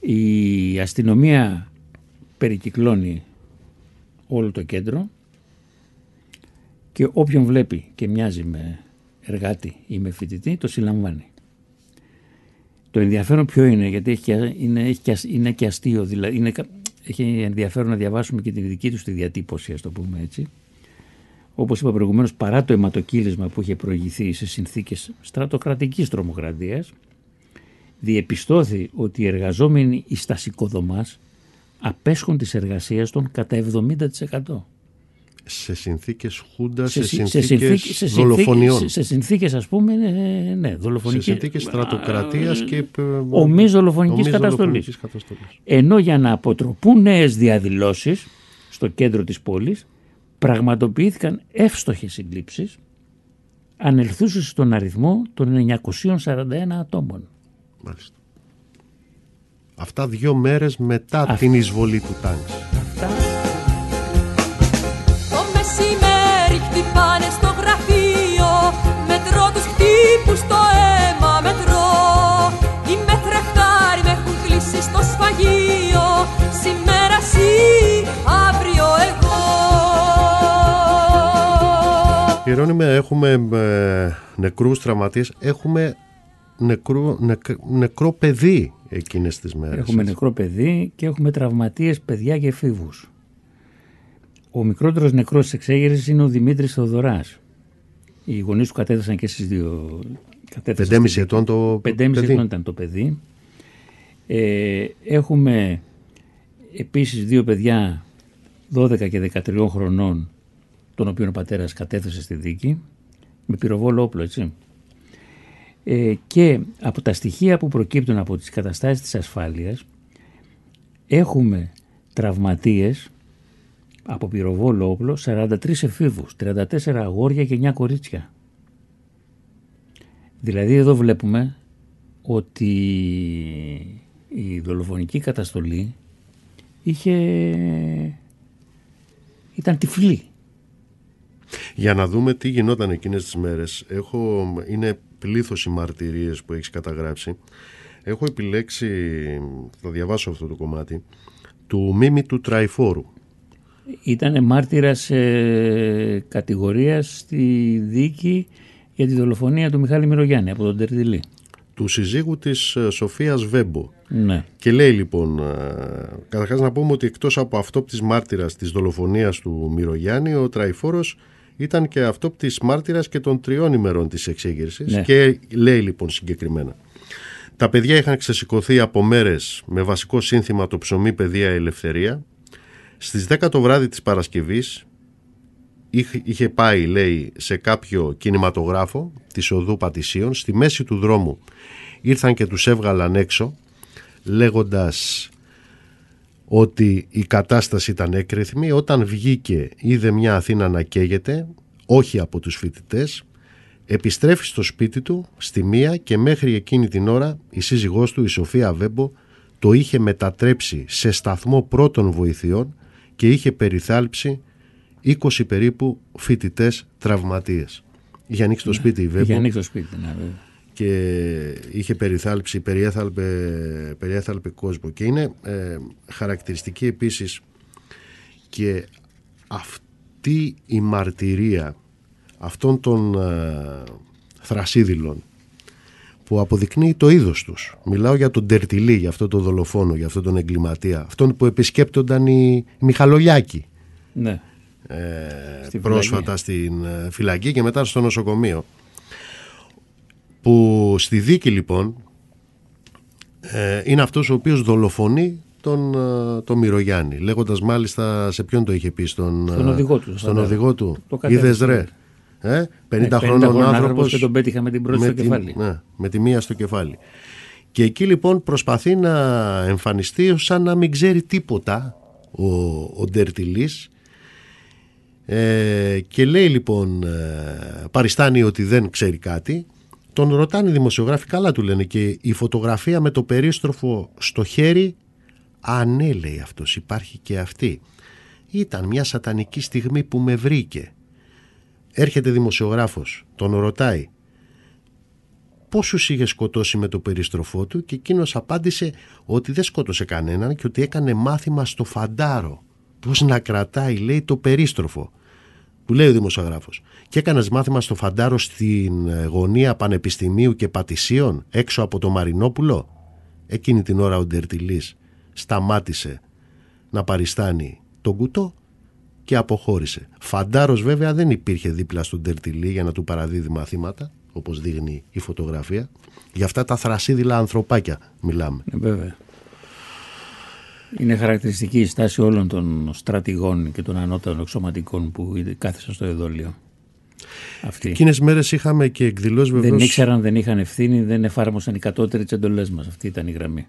Η αστυνομία περικυκλώνει όλο το κέντρο και όποιον βλέπει και μοιάζει με εργάτη ή με φοιτητή το συλλαμβάνει. Το ενδιαφέρον ποιο είναι, γιατί έχει και, είναι, έχει και, είναι και αστείο, δηλαδή είναι, έχει ενδιαφέρον να διαβάσουμε και την δική του τη διατύπωση, ας το πούμε έτσι. Όπως είπα προηγουμένως, παρά το αιματοκύλισμα που είχε προηγηθεί σε συνθήκες στρατοκρατικής τρομοκρατίας, διεπιστώθη ότι οι εργαζόμενοι εις τα απέσχουν της εργασίας των κατά 70% σε συνθήκες χούντας, σε, σε, σε συνθήκες σε δολοφονιών. Σε, σε συνθήκες ας πούμε, ναι, ναι δολοφονικές. Σε συνθήκες στρατοκρατίας και ομής δολοφονικής καταστολής. Ενώ για να αποτροπούν νέες διαδηλώσεις στο κέντρο της πόλης πραγματοποιήθηκαν εύστοχες συλλήψεις ανελθούσες στον αριθμό των 941 ατόμων. Μάλιστα. Αυτά δύο μέρες μετά την εισβολή του τάγκς. Ιερώνημε, έχουμε ε, νεκρούς τραυματίες, έχουμε νεκρό, νεκρό παιδί εκείνες τις μέρες. Έχουμε νεκρό παιδί και έχουμε τραυματίες παιδιά και εφήβους. Ο μικρότερος νεκρός της εξέγερσης είναι ο Δημήτρης Θεοδωράς. Οι γονείς του κατέθεσαν και στις δύο... 5,5 ετών το 5,5 ετών ήταν το παιδί. Ε, έχουμε επίσης δύο παιδιά 12 και 13 χρονών τον οποίο ο πατέρας κατέθεσε στη δίκη με πυροβόλο όπλο έτσι. Ε, και από τα στοιχεία που προκύπτουν από τις καταστάσεις της ασφάλειας έχουμε τραυματίες από πυροβόλο όπλο 43 εφήβους, 34 αγόρια και 9 κορίτσια. Δηλαδή εδώ βλέπουμε ότι η δολοφονική καταστολή είχε... ήταν τυφλή. Για να δούμε τι γινόταν εκείνες τις μέρες. Έχω, είναι πλήθος οι μαρτυρίες που έχεις καταγράψει. Έχω επιλέξει, θα διαβάσω αυτό το κομμάτι, του Μίμη του Τραϊφόρου ήταν μάρτυρας ε, κατηγορίας στη δίκη για τη δολοφονία του Μιχάλη Μυρογιάννη από τον Τερτιλή. Του συζύγου της ε, Σοφίας Βέμπο. Ναι. Και λέει λοιπόν, ε, καταρχάς να πούμε ότι εκτός από αυτόπτης μάρτυρας της δολοφονίας του Μυρογιάννη, ο Τραϊφόρος ήταν και αυτόπτης μάρτυρας και των τριών ημερών της εξέγερσης ναι. και λέει λοιπόν συγκεκριμένα. Τα παιδιά είχαν ξεσηκωθεί από μέρες με βασικό σύνθημα το ψωμί παιδεία ελευθερία στις 10 το βράδυ της Παρασκευής είχε πάει λέει σε κάποιο κινηματογράφο της οδού Πατησίων στη μέση του δρόμου ήρθαν και τους έβγαλαν έξω λέγοντας ότι η κατάσταση ήταν έκρηθμη όταν βγήκε είδε μια Αθήνα να καίγεται όχι από τους φοιτητές επιστρέφει στο σπίτι του στη μία και μέχρι εκείνη την ώρα η σύζυγός του η Σοφία Βέμπο το είχε μετατρέψει σε σταθμό πρώτων βοηθειών και είχε περιθάλψει 20 περίπου φοιτητές τραυματίες. Είχε ανοίξει το σπίτι η Βέμπο. Είχε ανοίξει το σπίτι, ναι, βέβαια. Και είχε περιθάλψει, περιέθαλπε, περιέθαλπε κόσμο. Και είναι ε, χαρακτηριστική επίσης και αυτή η μαρτυρία αυτών των ε, θρασίδηλων που αποδεικνύει το είδος τους. Μιλάω για τον Τερτιλή, για αυτό τον δολοφόνο, για αυτόν τον εγκληματία. Αυτόν που επισκέπτονταν οι, οι Μιχαλολιάκοι Ναι. ε, Στη πρόσφατα στην ε, φυλακή και μετά στο νοσοκομείο. Που στη δίκη λοιπόν ε, είναι αυτός ο οποίος δολοφονεί τον, ε, τον Μυρογιάννη. Λέγοντας μάλιστα σε ποιον το είχε πει στον, Στον ε, οδηγό του, Στον στον οδηγό του. Το κατέβασε. Είδες ρε. Ε, 50, Ναι, 50 χρόνων χρόνων άνθρωπος άνθρωπος και τον πέτυχα με την πρώτη στο τη- κεφάλι. ναι, με τη μία στο κεφάλι. Και εκεί λοιπόν προσπαθεί να εμφανιστεί ως σαν να μην ξέρει τίποτα ο, ο Ντερτιλής ε, και λέει λοιπόν ε, παριστάνει ότι δεν ξέρει κάτι τον ρωτάνε οι δημοσιογράφοι καλά του λένε και η φωτογραφία με το περίστροφο στο χέρι «Α ναι» λέει αυτός υπάρχει και αυτή ήταν μια σατανική στιγμή που με βρήκε. Έρχεται δημοσιογράφος τον ρωτάει πόσους είχε σκοτώσει με το περίστροφό του και εκείνος απάντησε ότι δεν σκότωσε κανέναν και ότι έκανε μάθημα στο φαντάρο. Πώς να κρατάει λέει το περίστροφο που λέει ο δημοσιογράφος και έκανες μάθημα στο φαντάρο στην ε, γωνία Πανεπιστημίου και Πατησίων έξω από το Μαρινόπουλο εκείνη την ώρα ο Ντερτιλής σταμάτησε να παριστάνει τον κουτό και αποχώρησε. Φαντάρος βέβαια δεν υπήρχε δίπλα στον Τερτιλή για να του παραδίδει μαθήματα, όπως δείχνει η φωτογραφία. Για αυτά τα θρασίδηλα ανθρωπάκια μιλάμε. Ναι, βέβαια. Είναι χαρακτηριστική η στάση όλων των στρατηγών και των ανώτατων εξωματικών που κάθισαν στο εδόλιο. Αυτή. Εκείνες μέρες είχαμε και εκδηλώσεις Δεν βεβαίως... ήξεραν, δεν είχαν ευθύνη, δεν εφάρμοσαν οι κατώτεροι τι εντολέ μας. Αυτή ήταν η γραμμή.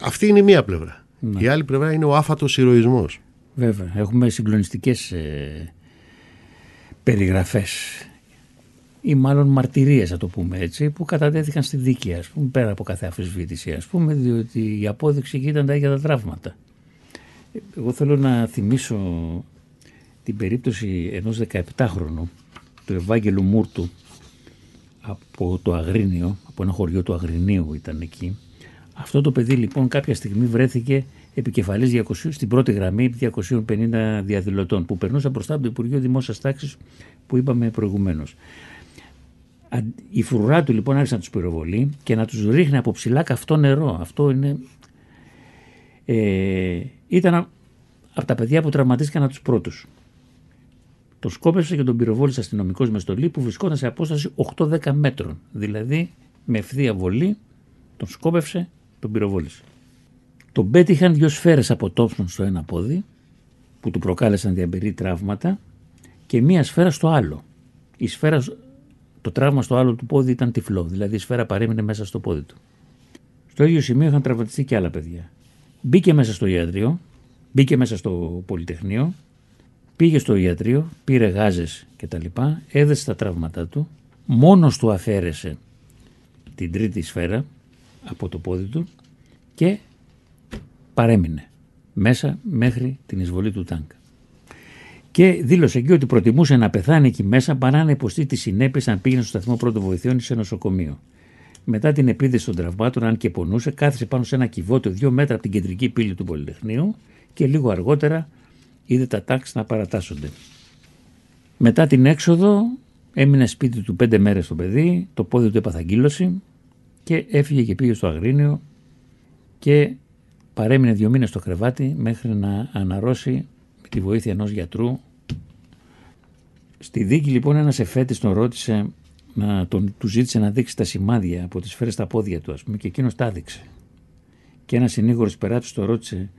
Αυτή είναι η μία πλευρά. Ναι. Η άλλη πλευρά είναι ο άφατος ηρωισμός. Βέβαια. Έχουμε συγκλονιστικές ε, περιγραφές ή μάλλον μαρτυρίες, να το πούμε έτσι, που κατατέθηκαν στη δίκη, ας πούμε, πέρα από κάθε αμφισβήτηση, ας πούμε, διότι η απόδειξη εκεί ήταν τα ίδια τα τραύματα. Εγώ θέλω να θυμίσω την περίπτωση ενός 17χρονου, του Ευάγγελου Μούρτου, από το Αγρίνιο, από ένα χωριό του Αγρινίου ήταν εκεί. Αυτό το παιδί λοιπόν κάποια στιγμή βρέθηκε επικεφαλής 200, στην πρώτη γραμμή 250 διαδηλωτών που περνούσαν μπροστά από το Υπουργείο Δημόσιας Τάξης που είπαμε προηγουμένως. Αν- Η φρουρά του λοιπόν άρχισε να τους πυροβολεί και να τους ρίχνει από ψηλά καυτό νερό. Αυτό είναι... Ε, ήταν α- από τα παιδιά που τραυματίστηκαν από τους πρώτους. Τον σκόπευσε και τον πυροβόλησε αστυνομικός μες στολή που βρισκόταν σε απόσταση 8-10 μέτρων. Δηλαδή με ευθεία βολή τον σκόπευσε, τον πυροβόλησε. Τον πέτυχαν δύο σφαίρες από τόψον στο ένα πόδι που του προκάλεσαν διαμπερή τραύματα και μία σφαίρα στο άλλο. Η σφαίρα, το τραύμα στο άλλο του πόδι ήταν τυφλό, δηλαδή η σφαίρα παρέμεινε μέσα στο πόδι του. Στο ίδιο σημείο είχαν τραυματιστεί και άλλα παιδιά. Μπήκε μέσα στο ιατρείο, μπήκε μέσα στο Πολυτεχνείο, πήγε στο ιατρείο, πήρε γάζες και τα λοιπά, έδεσε τα τραύματά του, μόνος του αφαίρεσε την τρίτη σφαίρα από το πόδι του και παρέμεινε μέσα μέχρι την εισβολή του τάγκ. Και δήλωσε εκεί ότι προτιμούσε να πεθάνει εκεί μέσα παρά να υποστεί τις συνέπειες αν πήγαινε στο σταθμό πρώτων βοηθειών ή σε νοσοκομείο. Μετά την επίδεση των τραυμάτων, αν και πονούσε, κάθισε πάνω σε ένα κυβότιο δύο μέτρα από την κεντρική πύλη του Πολυτεχνείου και λίγο αργότερα είδε τα τάξη να παρατάσσονται. Μετά την έξοδο έμεινε σπίτι του πέντε μέρες το παιδί, το πόδι του έπαθα αγκύλωση και έφυγε και πήγε στο Αγρίνιο και παρέμεινε δύο μήνες στο κρεβάτι μέχρι να αναρρώσει με τη βοήθεια ενός γιατρού. Στη δίκη λοιπόν ένας εφέτης τον ρώτησε, να, τον, του ζήτησε να δείξει τα σημάδια από τις σφαίρες στα πόδια του ας πούμε και εκείνος τα έδειξε. Και ένας συνήγορος περάτης το ρώτησε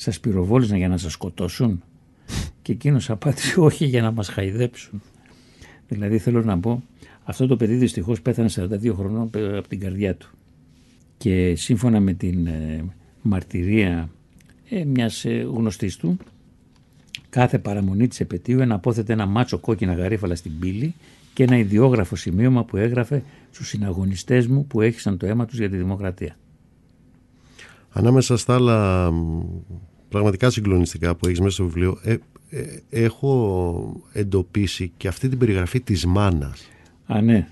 σας πυροβόλησαν για να σας σκοτώσουν; Και εκείνος απάντησε όχι για να μας χαϊδέψουν. Δηλαδή θέλω να πω αυτό το παιδί δυστυχώς πέθανε 42 χρονών από την καρδιά του και σύμφωνα με την ε, μαρτυρία ε, μιας ε, γνωστής του. Κάθε παραμονή της επαιτίου εναπόθεται ένα μάτσο κόκκινα γαρίφαλα στην πύλη και ένα ιδιόγραφο σημείωμα που έγραφε στους συναγωνιστές μου που έχησαν το αίμα τους για τη δημοκρατία. Ανάμεσα στα άλλα μ, πραγματικά συγκλονιστικά που έχεις μέσα στο βιβλίο ε, ε, έχω εντοπίσει και αυτή την περιγραφή της μάνας. Α, ναι.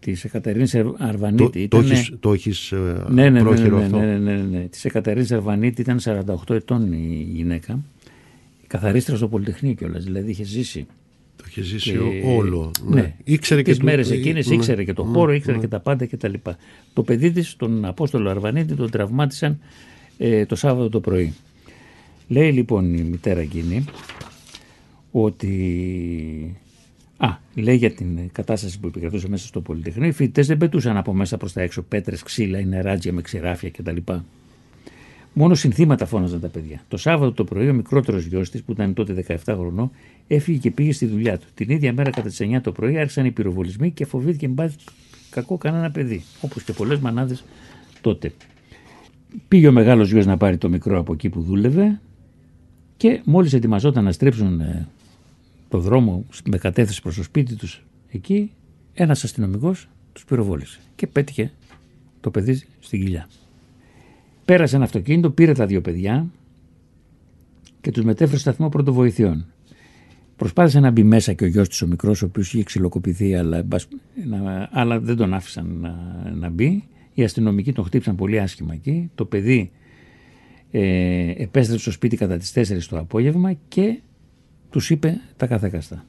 Της Εκατερίνης Το, Αρβανίτη. το, ήτανε- έχεις, το έχεις ε, ναι, ναι, ναι, ναι, πρόχειρο ναι, αυτό; ναι, ναι, ναι, ναι. Της Εκατερίνης Αρβανίτη ήταν 48 ετών η γυναίκα. Η καθαρίστρα στο Πολυτεχνείο κιόλας. Δηλαδή είχε ζήσει. Το έχει ζήσει Και- όλο. Ναι. Ήξερε τις και μέρες το, εκείνες ναι. ήξερε και το χώρο, ήξερε και τα πάντα και τα λοιπά. Το παιδί της, τον Απόστολο Αρβανίτη, τον τραυμάτισαν ε, το Σάββατο το πρωί. Λέει λοιπόν η μητέρα εκείνη ότι... Α, λέει για την κατάσταση που επικρατούσε μέσα στο Πολυτεχνείο. Οι φοιτητές δεν πετούσαν από μέσα προς τα έξω πέτρες, ξύλα ή νεράτζια με ξηράφια κτλ. Μόνο συνθήματα φώναζαν τα παιδιά. Το Σάββατο το πρωί ο μικρότερος γιος της, που ήταν τότε 17 χρονών, έφυγε και πήγε στη δουλειά του. Την ίδια μέρα κατά τις 9 το πρωί άρχισαν οι πυροβολισμοί και φοβήθηκε μην πάθει κακό κανένα παιδί. Όπως και πολλές μανάδες τότε. Πήγε ο μεγάλος γιος να πάρει το μικρό από εκεί που δούλευε και μόλις ετοιμαζόταν να στρίψουν ε, το δρόμο με κατεύθυνση προς το σπίτι τους εκεί, ένας αστυνομικός τους πυροβόλησε και πέτυχε το παιδί στην κοιλιά. Πέρασε ένα αυτοκίνητο, πήρε τα δύο παιδιά και τους μετέφερε στο σταθμό πρωτοβοηθειών. Προσπάθησε να μπει μέσα και ο γιος της ο μικρός, ο οποίος είχε ξυλοκοπηθεί, αλλά, εν πάση- να- αλλά δεν τον άφησαν να, να μπει. Οι αστυνομικοί τον χτύπησαν πολύ άσχημα εκεί. Το παιδί ε, επέστρεψε στο σπίτι κατά τις 4 το απόγευμα και τους είπε τα καθέκαστα.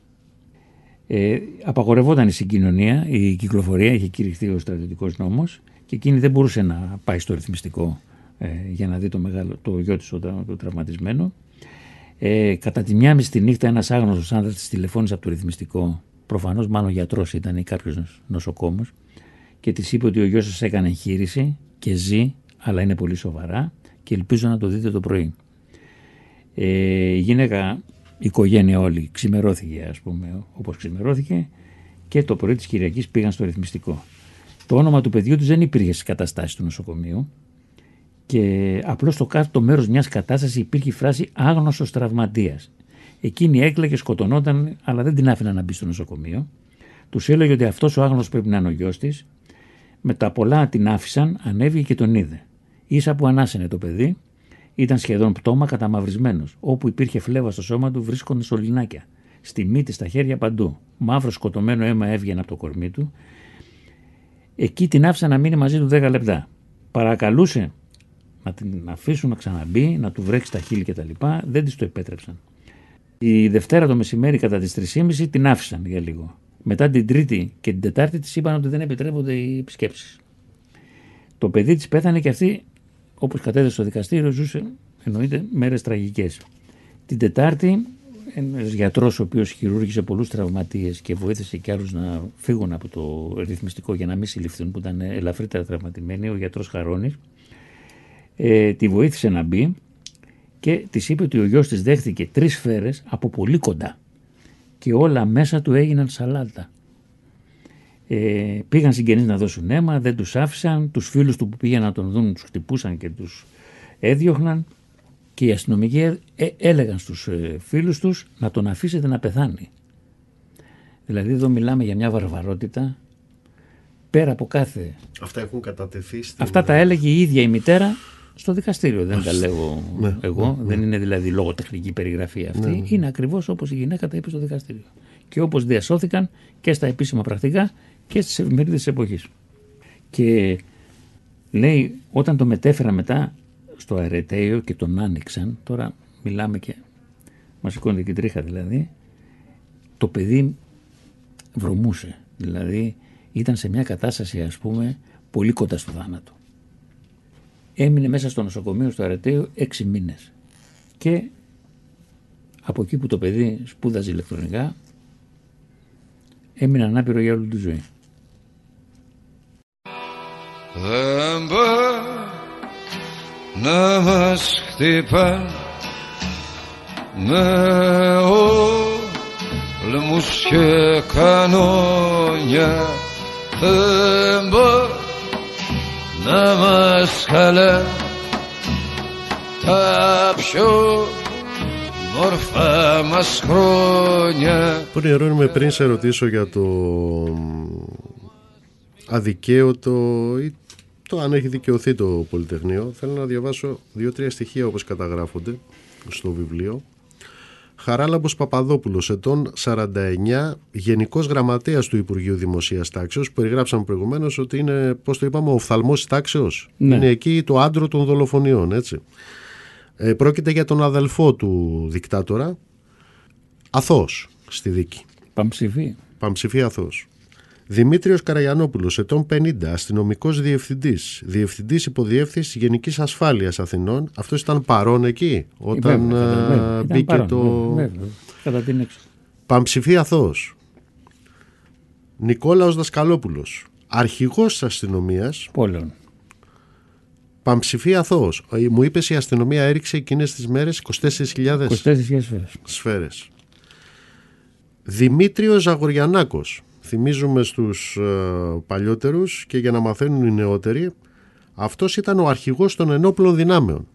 Ε, απαγορευόταν η συγκοινωνία, η κυκλοφορία, είχε κηρυχθεί ο στρατιωτικός νόμος και εκείνη δεν μπορούσε να πάει στο ρυθμιστικό ε, για να δει το, μεγάλο, το γιο της το, τρα- το τραυματισμένο. Ε, κατά τη μία μισή τη νύχτα ένας άγνωστος άνδρας της τηλεφώνησε από το ρυθμιστικό, προφανώς μάλλον γιατρός ήταν ή κάποιος νοσοκόμος και της είπε ότι ο γιος σας έκανε εγχείρηση και ζει, αλλά είναι πολύ σοβαρά και ελπίζω να το δείτε το πρωί. Ε, η γυναίκα, η οικογένεια όλη ξημερώθηκε ας πούμε όπως ξημερώθηκε και το πρωί της Κυριακής πήγαν στο ρυθμιστικό. Το όνομα του παιδιού τους δεν υπήρχε στις καταστάσεις του νοσοκομείου και απλώς στο κάτω μέρος μιας κατάστασης υπήρχε η φράση άγνωστος τραυματίας. Εκείνη έκλαιγε, σκοτωνόταν, αλλά δεν την άφηναν να μπει στο νοσοκομείο. Τους έλεγε ότι αυτός ο άγνωστος πρέπει να είναι ο γιος της. Με τα πολλά την άφησαν, ανέβηκε και τον είδε. Ίσα που ανάσαινε το παιδί, ήταν σχεδόν πτώμα καταμαυρισμένος. Όπου υπήρχε φλέβα στο σώμα του βρίσκονταν σωληνάκια. Στη μύτη, στα χέρια παντού. Μαύρο σκοτωμένο αίμα έβγαινε από το κορμί του. Εκεί την άφησαν να μείνει μαζί του 10 λεπτά. Παρακαλούσε να την αφήσουν να ξαναμπεί, να του βρέξει τα χείλη κτλ. Δεν της το επέτρεψαν. Η Δευτέρα το μεσημέρι κατά τις 3.30 την άφησαν για λίγο. Μετά την Τρίτη και την Τετάρτη της είπαν ότι δεν επιτρέπονται οι επισκέψεις. Το παιδί της πέθανε και αυτή, όπως κατέδεσε στο δικαστήριο, ζούσε εννοείται μέρες τραγικές. Την Τετάρτη ένας γιατρός ο οποίος χειρούργησε πολλούς τραυματίες και βοήθησε και άλλους να φύγουν από το ρυθμιστικό για να μην συλληφθούν που ήταν ελαφρύτερα τραυματισμένοι, ο γιατρός Χαρώνης, ε, τη βοήθησε να μπει και της είπε ότι ο γιος της δέχτηκε τρεις σφαίρες από πολύ κοντά και όλα μέσα του έγιναν σαλάτα. Ε, πήγαν συγγενείς να δώσουν αίμα, δεν τους άφησαν, τους φίλους του που πήγαν να τον δουν τους χτυπούσαν και τους έδιωχναν και οι αστυνομικοί ε, ε, έλεγαν στους ε, φίλους τους να τον αφήσετε να πεθάνει. Δηλαδή εδώ μιλάμε για μια βαρβαρότητα πέρα από κάθε... Αυτά έχουν κατατεθεί στην... Αυτά τα έλεγε η ίδια η μητέρα στο δικαστήριο. Δεν τα λέω Ναι, εγώ. Δεν είναι δηλαδή λογοτεχνική περιγραφή αυτή. Είναι ακριβώς όπως η γυναίκα τα είπε στο δικαστήριο. Και όπως διασώθηκαν και στα επίσημα πρακτικά και στις εφημερίδες της εποχής. Και λέει όταν το μετέφερα μετά στο αερετέιο και τον άνοιξαν, τώρα μιλάμε και μας σηκώνεται και τρίχα δηλαδή, το παιδί βρωμούσε. Δηλαδή ήταν σε μια κατάσταση ας πούμε πολύ κοντά στο θάνατο. Έμεινε μέσα στο νοσοκομείο στο Αρετέο έξι μήνες. Και από εκεί που το παιδί σπούδαζε ηλεκτρονικά έμεινε ανάπηρο για όλη τη ζωή. Δεν μπορεί να μας χτυπά με όλμους και κανόνια. Δεν μπορεί να μας χαλά τα πιο μορφά μας χρόνια. Πόνοι Ερώνημε πριν σε ρωτήσω για το αδικαίωτο ή το αν έχει δικαιωθεί το Πολυτεχνείο θέλω να διαβάσω δύο-τρία στοιχεία όπως καταγράφονται στο βιβλίο Χαράλαμπος Παπαδόπουλος, ετών 49, Γενικός Γραμματέας του Υπουργείου Δημοσίας Τάξεως, που περιγράψαμε προηγουμένως ότι είναι, πώς το είπαμε, ο οφθαλμός τάξεως. Ναι. Είναι εκεί το άντρο των δολοφονιών, έτσι. Ε, πρόκειται για τον αδελφό του δικτάτορα, αθώος στη δίκη. Παμψηφί. Παμψηφί αθώος. Δημήτριος Καραγιανόπουλος, ετών 50, αστυνομικός διευθυντής, διευθυντής υποδιεύθυνσης Γενικής Ασφάλειας Αθηνών. Αυτός ήταν παρόν εκεί όταν Βέβαια, κατά- ε, βέβαια. Ήταν μπήκε παρόν, το... βέβαια, βέβαια. Κατά την έξω. Παμψηφί Αθώος. Νικόλαος Δασκαλόπουλος, αρχηγός της αστυνομίας, Πόλεων. Παμψηφί Αθώος. Ε, Μου είπες η αστυνομία έριξε εκείνες τις μέρες 24.000 24.000 σφαίρες. σφαίρες. Δημήτριος Ζαγοριανάκος. Θυμίζουμε στους ε, παλιότερους και για να μαθαίνουν οι νεότεροι, αυτός ήταν ο αρχηγός των ενόπλων δυνάμεων.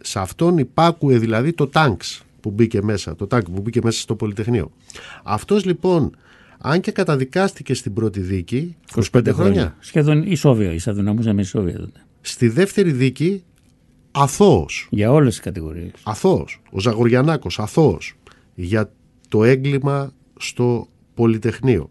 Σε αυτόν υπάκουε δηλαδή το τάγκς που μπήκε μέσα, το τάγκ που μπήκε μέσα στο Πολυτεχνείο. Αυτός λοιπόν, αν και καταδικάστηκε στην πρώτη δίκη, 25, χρόνια, Σχεδόν ισόβια, ισαδυναμούσαμε ισόβια τότε. στη δεύτερη δίκη αθώος. Για όλες τις κατηγορίες. αθώος, ο Ζαγοριανάκος αθώος για το έγκλημα στο Πολυτεχνείο.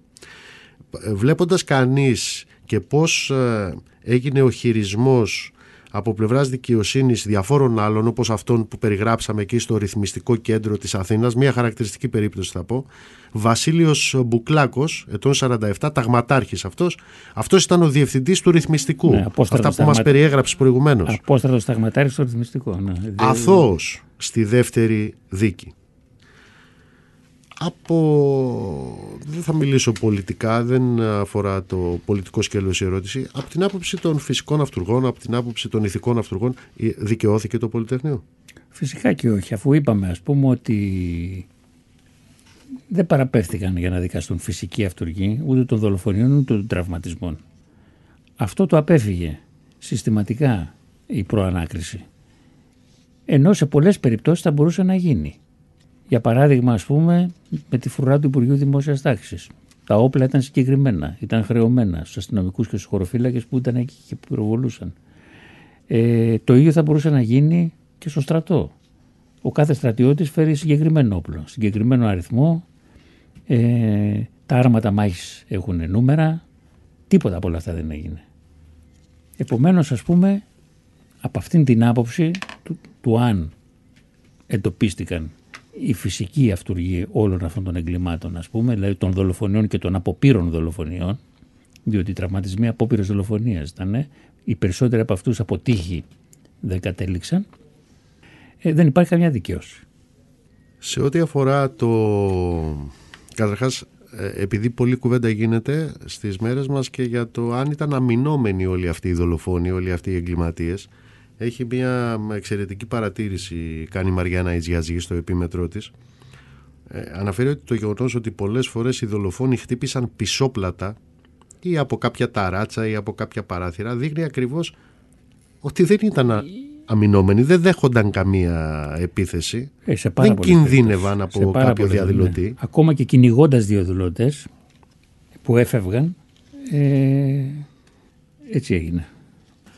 Ε, Βλέποντας κανείς και πώς ε, έγινε ο χειρισμός από πλευράς δικαιοσύνης διαφόρων άλλων όπως αυτόν που περιγράψαμε εκεί στο ρυθμιστικό κέντρο της Αθήνας μια χαρακτηριστική περίπτωση θα πω Βασίλειος Μπουκλάκος ετών 47 ταγματάρχης αυτός αυτός ήταν ο διευθυντής του ρυθμιστικού Ναι, απόστρατος αυτά που μας ταγμα- περιέγραψες προηγουμένως Απόστρατος σταγματάρι στο ρυθμιστικό. Ναι. Δε- αθώος στη δεύτερη δίκη. Από... Δεν θα μιλήσω πολιτικά, δεν αφορά το πολιτικό σκέλος η ερώτηση. Από την άποψη των φυσικών αυτούργων, από την άποψη των ηθικών αυτούργων, ε, δικαιώθηκε το Πολυτεχνείο; Φυσικά και όχι, αφού είπαμε ας πούμε ότι δεν παραπέφθηκαν για να δικαστούν φυσικοί αυτούργοι ούτε των δολοφονιών ούτε των τραυματισμών. Αυτό το απέφυγε συστηματικά η προανάκριση. Ενώ σε πολλές περιπτώσεις θα μπορούσε να γίνει. Για παράδειγμα ας πούμε με τη φρουρά του Υπουργείου Δημόσιας Τάξης. Τα όπλα ήταν συγκεκριμένα, ήταν χρεωμένα στους αστυνομικούς και στους χωροφύλακες που ήταν εκεί και πυροβολούσαν. Ε, το ίδιο θα μπορούσε να γίνει και στο στρατό. Ο κάθε στρατιώτης φέρει συγκεκριμένο όπλο, συγκεκριμένο αριθμό. Ε, τα άρματα μάχης έχουν νούμερα. Τίποτα από όλα αυτά δεν έγινε. Επομένως ας πούμε από αυτήν την άποψη του, του αν εντοπίστηκαν οι φυσικοί αυτούργοι όλων αυτών των εγκλημάτων ας πούμε, δηλαδή των δολοφονιών και των αποπύρων δολοφονιών διότι οι τραυματισμοί απόπειρες δολοφονίας ήταν οι περισσότεροι από αυτούς από τύχη δεν κατέληξαν ε, δεν υπάρχει καμιά δικαίωση. Σε ό,τι αφορά το... Καταρχάς, ε, επειδή πολλή κουβέντα γίνεται στις μέρες μας και για το αν ήταν αμυνόμενοι όλοι αυτοί οι δολοφόνοι, όλοι αυτοί οι εγκληματίες, έχει μια εξαιρετική παρατήρηση κάνει η Μαριάννα Ιτζιαζή στο επίμετρό της. Ε, αναφέρει ότι το γεγονός ότι πολλές φορές οι δολοφόνοι χτύπησαν πισόπλατα ή από κάποια ταράτσα ή από κάποια παράθυρα δείχνει ακριβώς ότι δεν ήταν α- αμυνόμενοι, δεν δέχονταν καμία επίθεση, Ε, σε πάρα δεν πολλές κινδύνευαν περιπτώσεις. Σε από πάρα κάποιο πολλές, διαδηλωτή. ναι. Ακόμα και κυνηγώντας διαδηλωτέ που έφευγαν, ε, έτσι έγινε.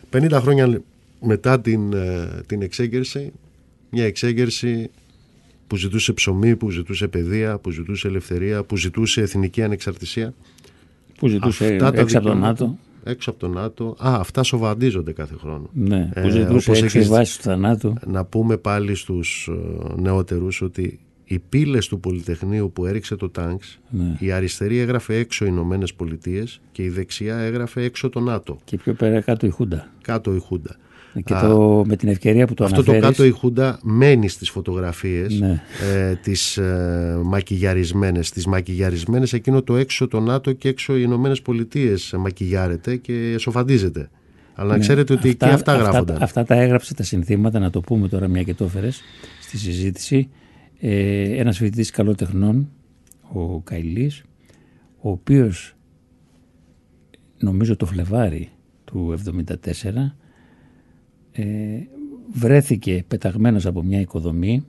50 χρόνια μετά την, ε, την εξέγερση, μια εξέγερση που ζητούσε ψωμί, που ζητούσε παιδεία, που ζητούσε ελευθερία, που ζητούσε εθνική ανεξαρτησία. Που ζητούσε Αυτά τα έξω από το δικαιώματα- ΝΑΤΟ. Έξω από το ΝΑΤΟ. Α, αυτά σοβαντίζονται κάθε χρόνο. Ναι, που Ε, ζητούσε όπως έξι έχεις- βάσεις του θανάτου. Να πούμε πάλι στους ε, νεότερους ότι οι πύλες του Πολυτεχνείου που έριξε το τάγκς, Ναι. η αριστερή έγραφε έξω οι Ηνωμένες Πολιτείες και η δεξιά έγραφε έξω το ΝΑΤΟ. Και πιο πέρα κάτω η Χούντα. Κάτω η Χούντα. Και Α, το, με την ευκαιρία που το Αυτό το αναφέρεις, κάτω η Χούντα μένει στις φωτογραφίες Ναι. ε, τις ε, μακιγιαρισμένες. Τις μακιγιαρισμένες εκείνο το έξω το ΝΑΤΟ και έξω οι Ηνωμένες Πολιτείες μακιγιάρεται και σοφαντίζεται. Αλλά να Ναι, ξέρετε ότι εκεί αυτά γράφονταν. Αυτά, τα έγραψε τα συνθήματα, να το πούμε τώρα μια και το έφερες στη συζήτηση. Ε, ένας φοιτητής καλότεχνών, ο Καηλής, ο οποίος νομίζω το Φλεβάρι του 1974 ε, βρέθηκε πεταγμένος από μια οικοδομή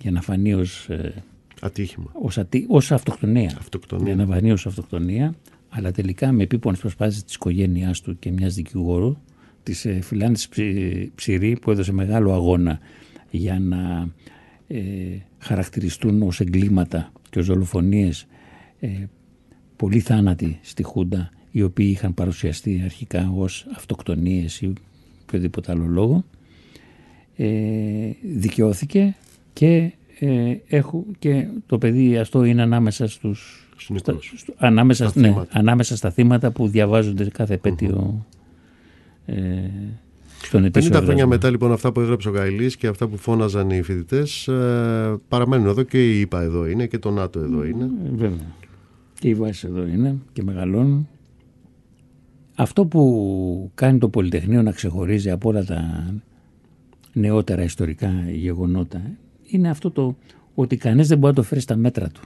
για να φανεί ως, ε, Ατύχημα. ως, ατι- ως αυτοκτονία. Αυτοκτονία. Για να φανεί ως αυτοκτονία, αλλά τελικά με επίπονες προσπάθειες της οικογένειάς του και μιας δικηγόρου, της ε, Φιλάνης Ψη- Ψηρή που έδωσε μεγάλο αγώνα για να ε, χαρακτηριστούν ως εγκλήματα και ως δολοφονίες ε, πολλοί θάνατοι στη Χούντα οι οποίοι είχαν παρουσιαστεί αρχικά ως αυτοκτονίες ή οποιοδήποτε άλλο λόγο ε, δικαιώθηκε και, ε, έχω, και το παιδί αυτό είναι ανάμεσα στους Συνεχώς. στα- στο- ανάμεσα, Στα ναι, θύματα. ανάμεσα στα θύματα που διαβάζονται κάθε επέτειο ε, στον 50 ετήσιο χρόνια εργασμό. μετά λοιπόν αυτά που έγραψε ο Γαϊλής και αυτά που φώναζαν οι φοιτητές παραμένουν εδώ και η ΙΠΑ εδώ είναι και το ΝΑΤΟ εδώ είναι. Ε, Βέβαια. Και οι βάσεις εδώ είναι και μεγαλώνουν. Αυτό που κάνει το Πολυτεχνείο να ξεχωρίζει από όλα τα νεότερα ιστορικά γεγονότα ε, είναι αυτό το ότι κανείς δεν μπορεί να το φέρει στα μέτρα του.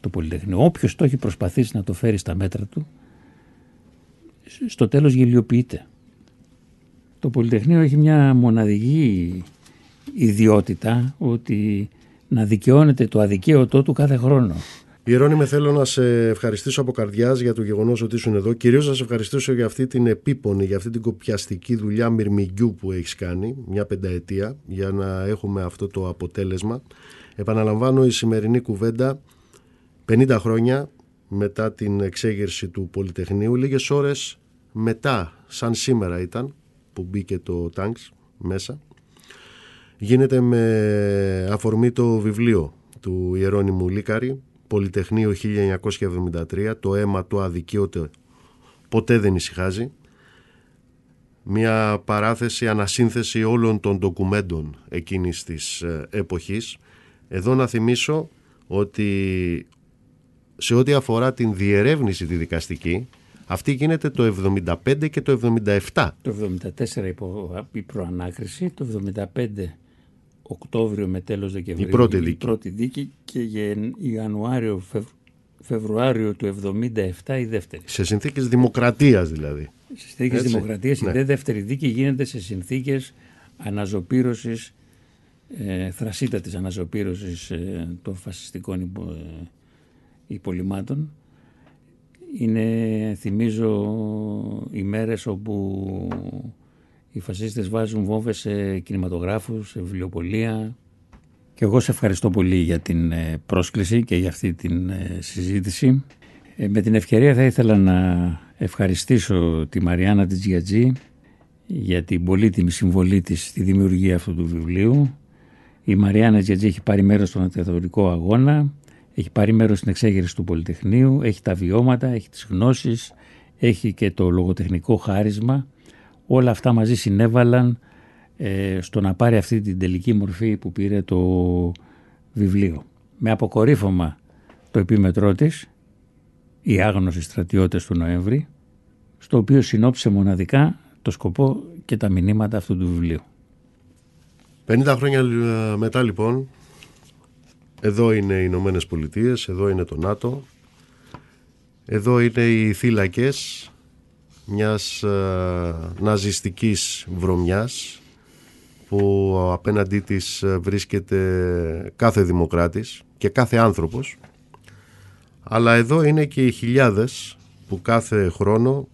Το Πολυτεχνείο. Όποιος το έχει προσπαθήσει να το φέρει στα μέτρα του, σ- στο τέλος γελιοποιείται. Το Πολυτεχνείο έχει μια μοναδική ιδιότητα ότι να δικαιώνεται το αδικαίωτό του κάθε χρόνο. Ιερώνημε θέλω να σε ευχαριστήσω από καρδιάς για το γεγονός ότι ήσουν εδώ. Κυρίως να σε ευχαριστήσω για αυτή την επίπονη, για αυτή την κοπιαστική δουλειά μυρμηγκιού που έχεις κάνει, μια πενταετία, για να έχουμε αυτό το αποτέλεσμα. Επαναλαμβάνω η σημερινή κουβέντα 50 χρόνια μετά την εξέγερση του Πολυτεχνείου, λίγες ώρες μετά, σαν σήμερα ήταν, που μπήκε το τάγκς μέσα, γίνεται με αφορμή το βιβλίο του Ιερώνυμου Λίκαρη, Πολυτεχνείο 1973, το αίμα το αδικείωται ποτέ δεν ησυχάζει. Μια παράθεση, ανασύνθεση όλων των ντοκουμέντων εκείνης της ε, εποχής. Εδώ να θυμίσω ότι σε ό,τι αφορά την διερεύνηση τη δικαστική, αυτή γίνεται το 75 και το 77. Το 74 υπό η προανάκριση, το 75 Οκτώβριο με τέλος Δεκεμβρίου Η πρώτη η δίκη. πρώτη δίκη και Γεν- Ιανουάριο, Φευ- Φεβρουάριο του 77 η δεύτερη. Σε συνθήκες δημοκρατίας δηλαδή. Στις συνθήκες Έτσι, δημοκρατίας η ναι. δε δεύτερη δίκη γίνεται σε συνθήκες αναζωπήρωσης, ε, θρασίτατης αναζωπήρωσης ε, των φασιστικών υπο, ε, υπολοιμάτων. Είναι, θυμίζω, ημέρες όπου οι φασίστες βάζουν βόμβες σε κινηματογράφους, σε βιβλιοπολία. Και εγώ σε ευχαριστώ πολύ για την ε, πρόσκληση και για αυτή την ε, συζήτηση. Ε, με την ευκαιρία θα ήθελα να ευχαριστήσω τη Μαριάννα της Τζιατζή για την πολύτιμη συμβολή της στη δημιουργία αυτού του βιβλίου. Η Μαριάννα Τζιατζή έχει πάρει μέρος στον αντιθεωρητικό αγώνα, έχει πάρει μέρος στην εξέγερση του Πολυτεχνείου, έχει τα βιώματα, έχει τις γνώσεις, έχει και το λογοτεχνικό χάρισμα. Όλα αυτά μαζί συνέβαλαν ε, στο να πάρει αυτή την τελική μορφή που πήρε το βιβλίο. Με αποκορύφωμα το επίμετρό της, οι άγνωστοι στρατιώτες του Νοέμβρη, στο οποίο συνόψε μοναδικά το σκοπό και τα μηνύματα αυτού του βιβλίου. 50 χρόνια ε, μετά λοιπόν, εδώ είναι οι Ηνωμένες Πολιτείες, εδώ είναι το ΝΑΤΟ, εδώ είναι οι θύλακες μιας ε, ναζιστικής βρωμιάς που απέναντί της ε, βρίσκεται κάθε δημοκράτης και κάθε άνθρωπος αλλά εδώ είναι και οι χιλιάδες που κάθε χρόνο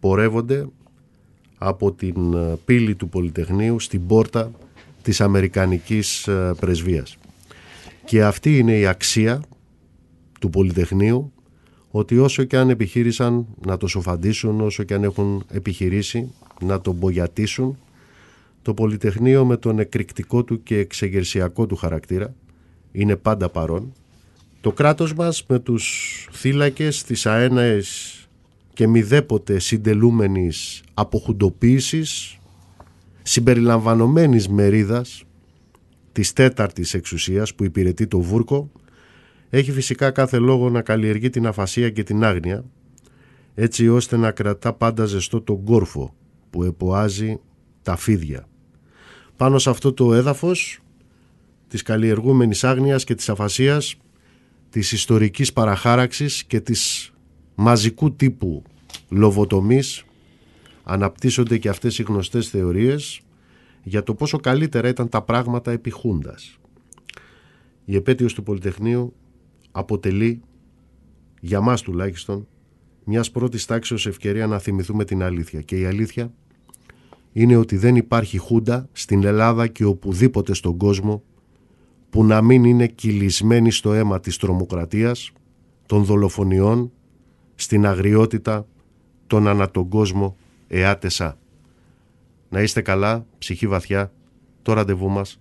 πορεύονται από την ε, πύλη του Πολυτεχνείου στην πόρτα της Αμερικανικής ε, πρεσβείας. Και αυτή είναι η αξία του Πολυτεχνείου ότι όσο και αν επιχείρησαν να το σοφαντήσουν, όσο και αν έχουν επιχειρήσει να το μπογιατίσουν, το Πολυτεχνείο με τον εκρηκτικό του και εξεγερσιακό του χαρακτήρα είναι πάντα παρόν. Το κράτος μας με τους θύλακες, τις αέναες και μηδέποτε συντελούμενης αποχουντοποίησης συμπεριλαμβανομένης μερίδας της τέταρτης εξουσίας που υπηρετεί το βούρκο έχει φυσικά κάθε λόγο να καλλιεργεί την αφασία και την άγνοια έτσι ώστε να κρατά πάντα ζεστό τον κόρφο που εποάζει τα φίδια. Πάνω σε αυτό το έδαφος της καλλιεργούμενης άγνοιας και της αφασίας της ιστορικής παραχάραξης και της μαζικού τύπου λοβοτομής αναπτύσσονται και αυτές οι γνωστές θεωρίες για το πόσο καλύτερα ήταν τα πράγματα επί Χούντας. Η επέτειος του Πολυτεχνείου αποτελεί, για μας τουλάχιστον, μιας πρώτης τάξεως ευκαιρία να θυμηθούμε την αλήθεια. Και η αλήθεια είναι ότι δεν υπάρχει Χούντα στην Ελλάδα και οπουδήποτε στον κόσμο που να μην είναι κυλισμένη στο αίμα της τρομοκρατίας, των δολοφονιών, στην αγριότητα των ανά τον κόσμο εάτεσα. Να είστε καλά, ψυχή βαθιά, το ραντεβού μας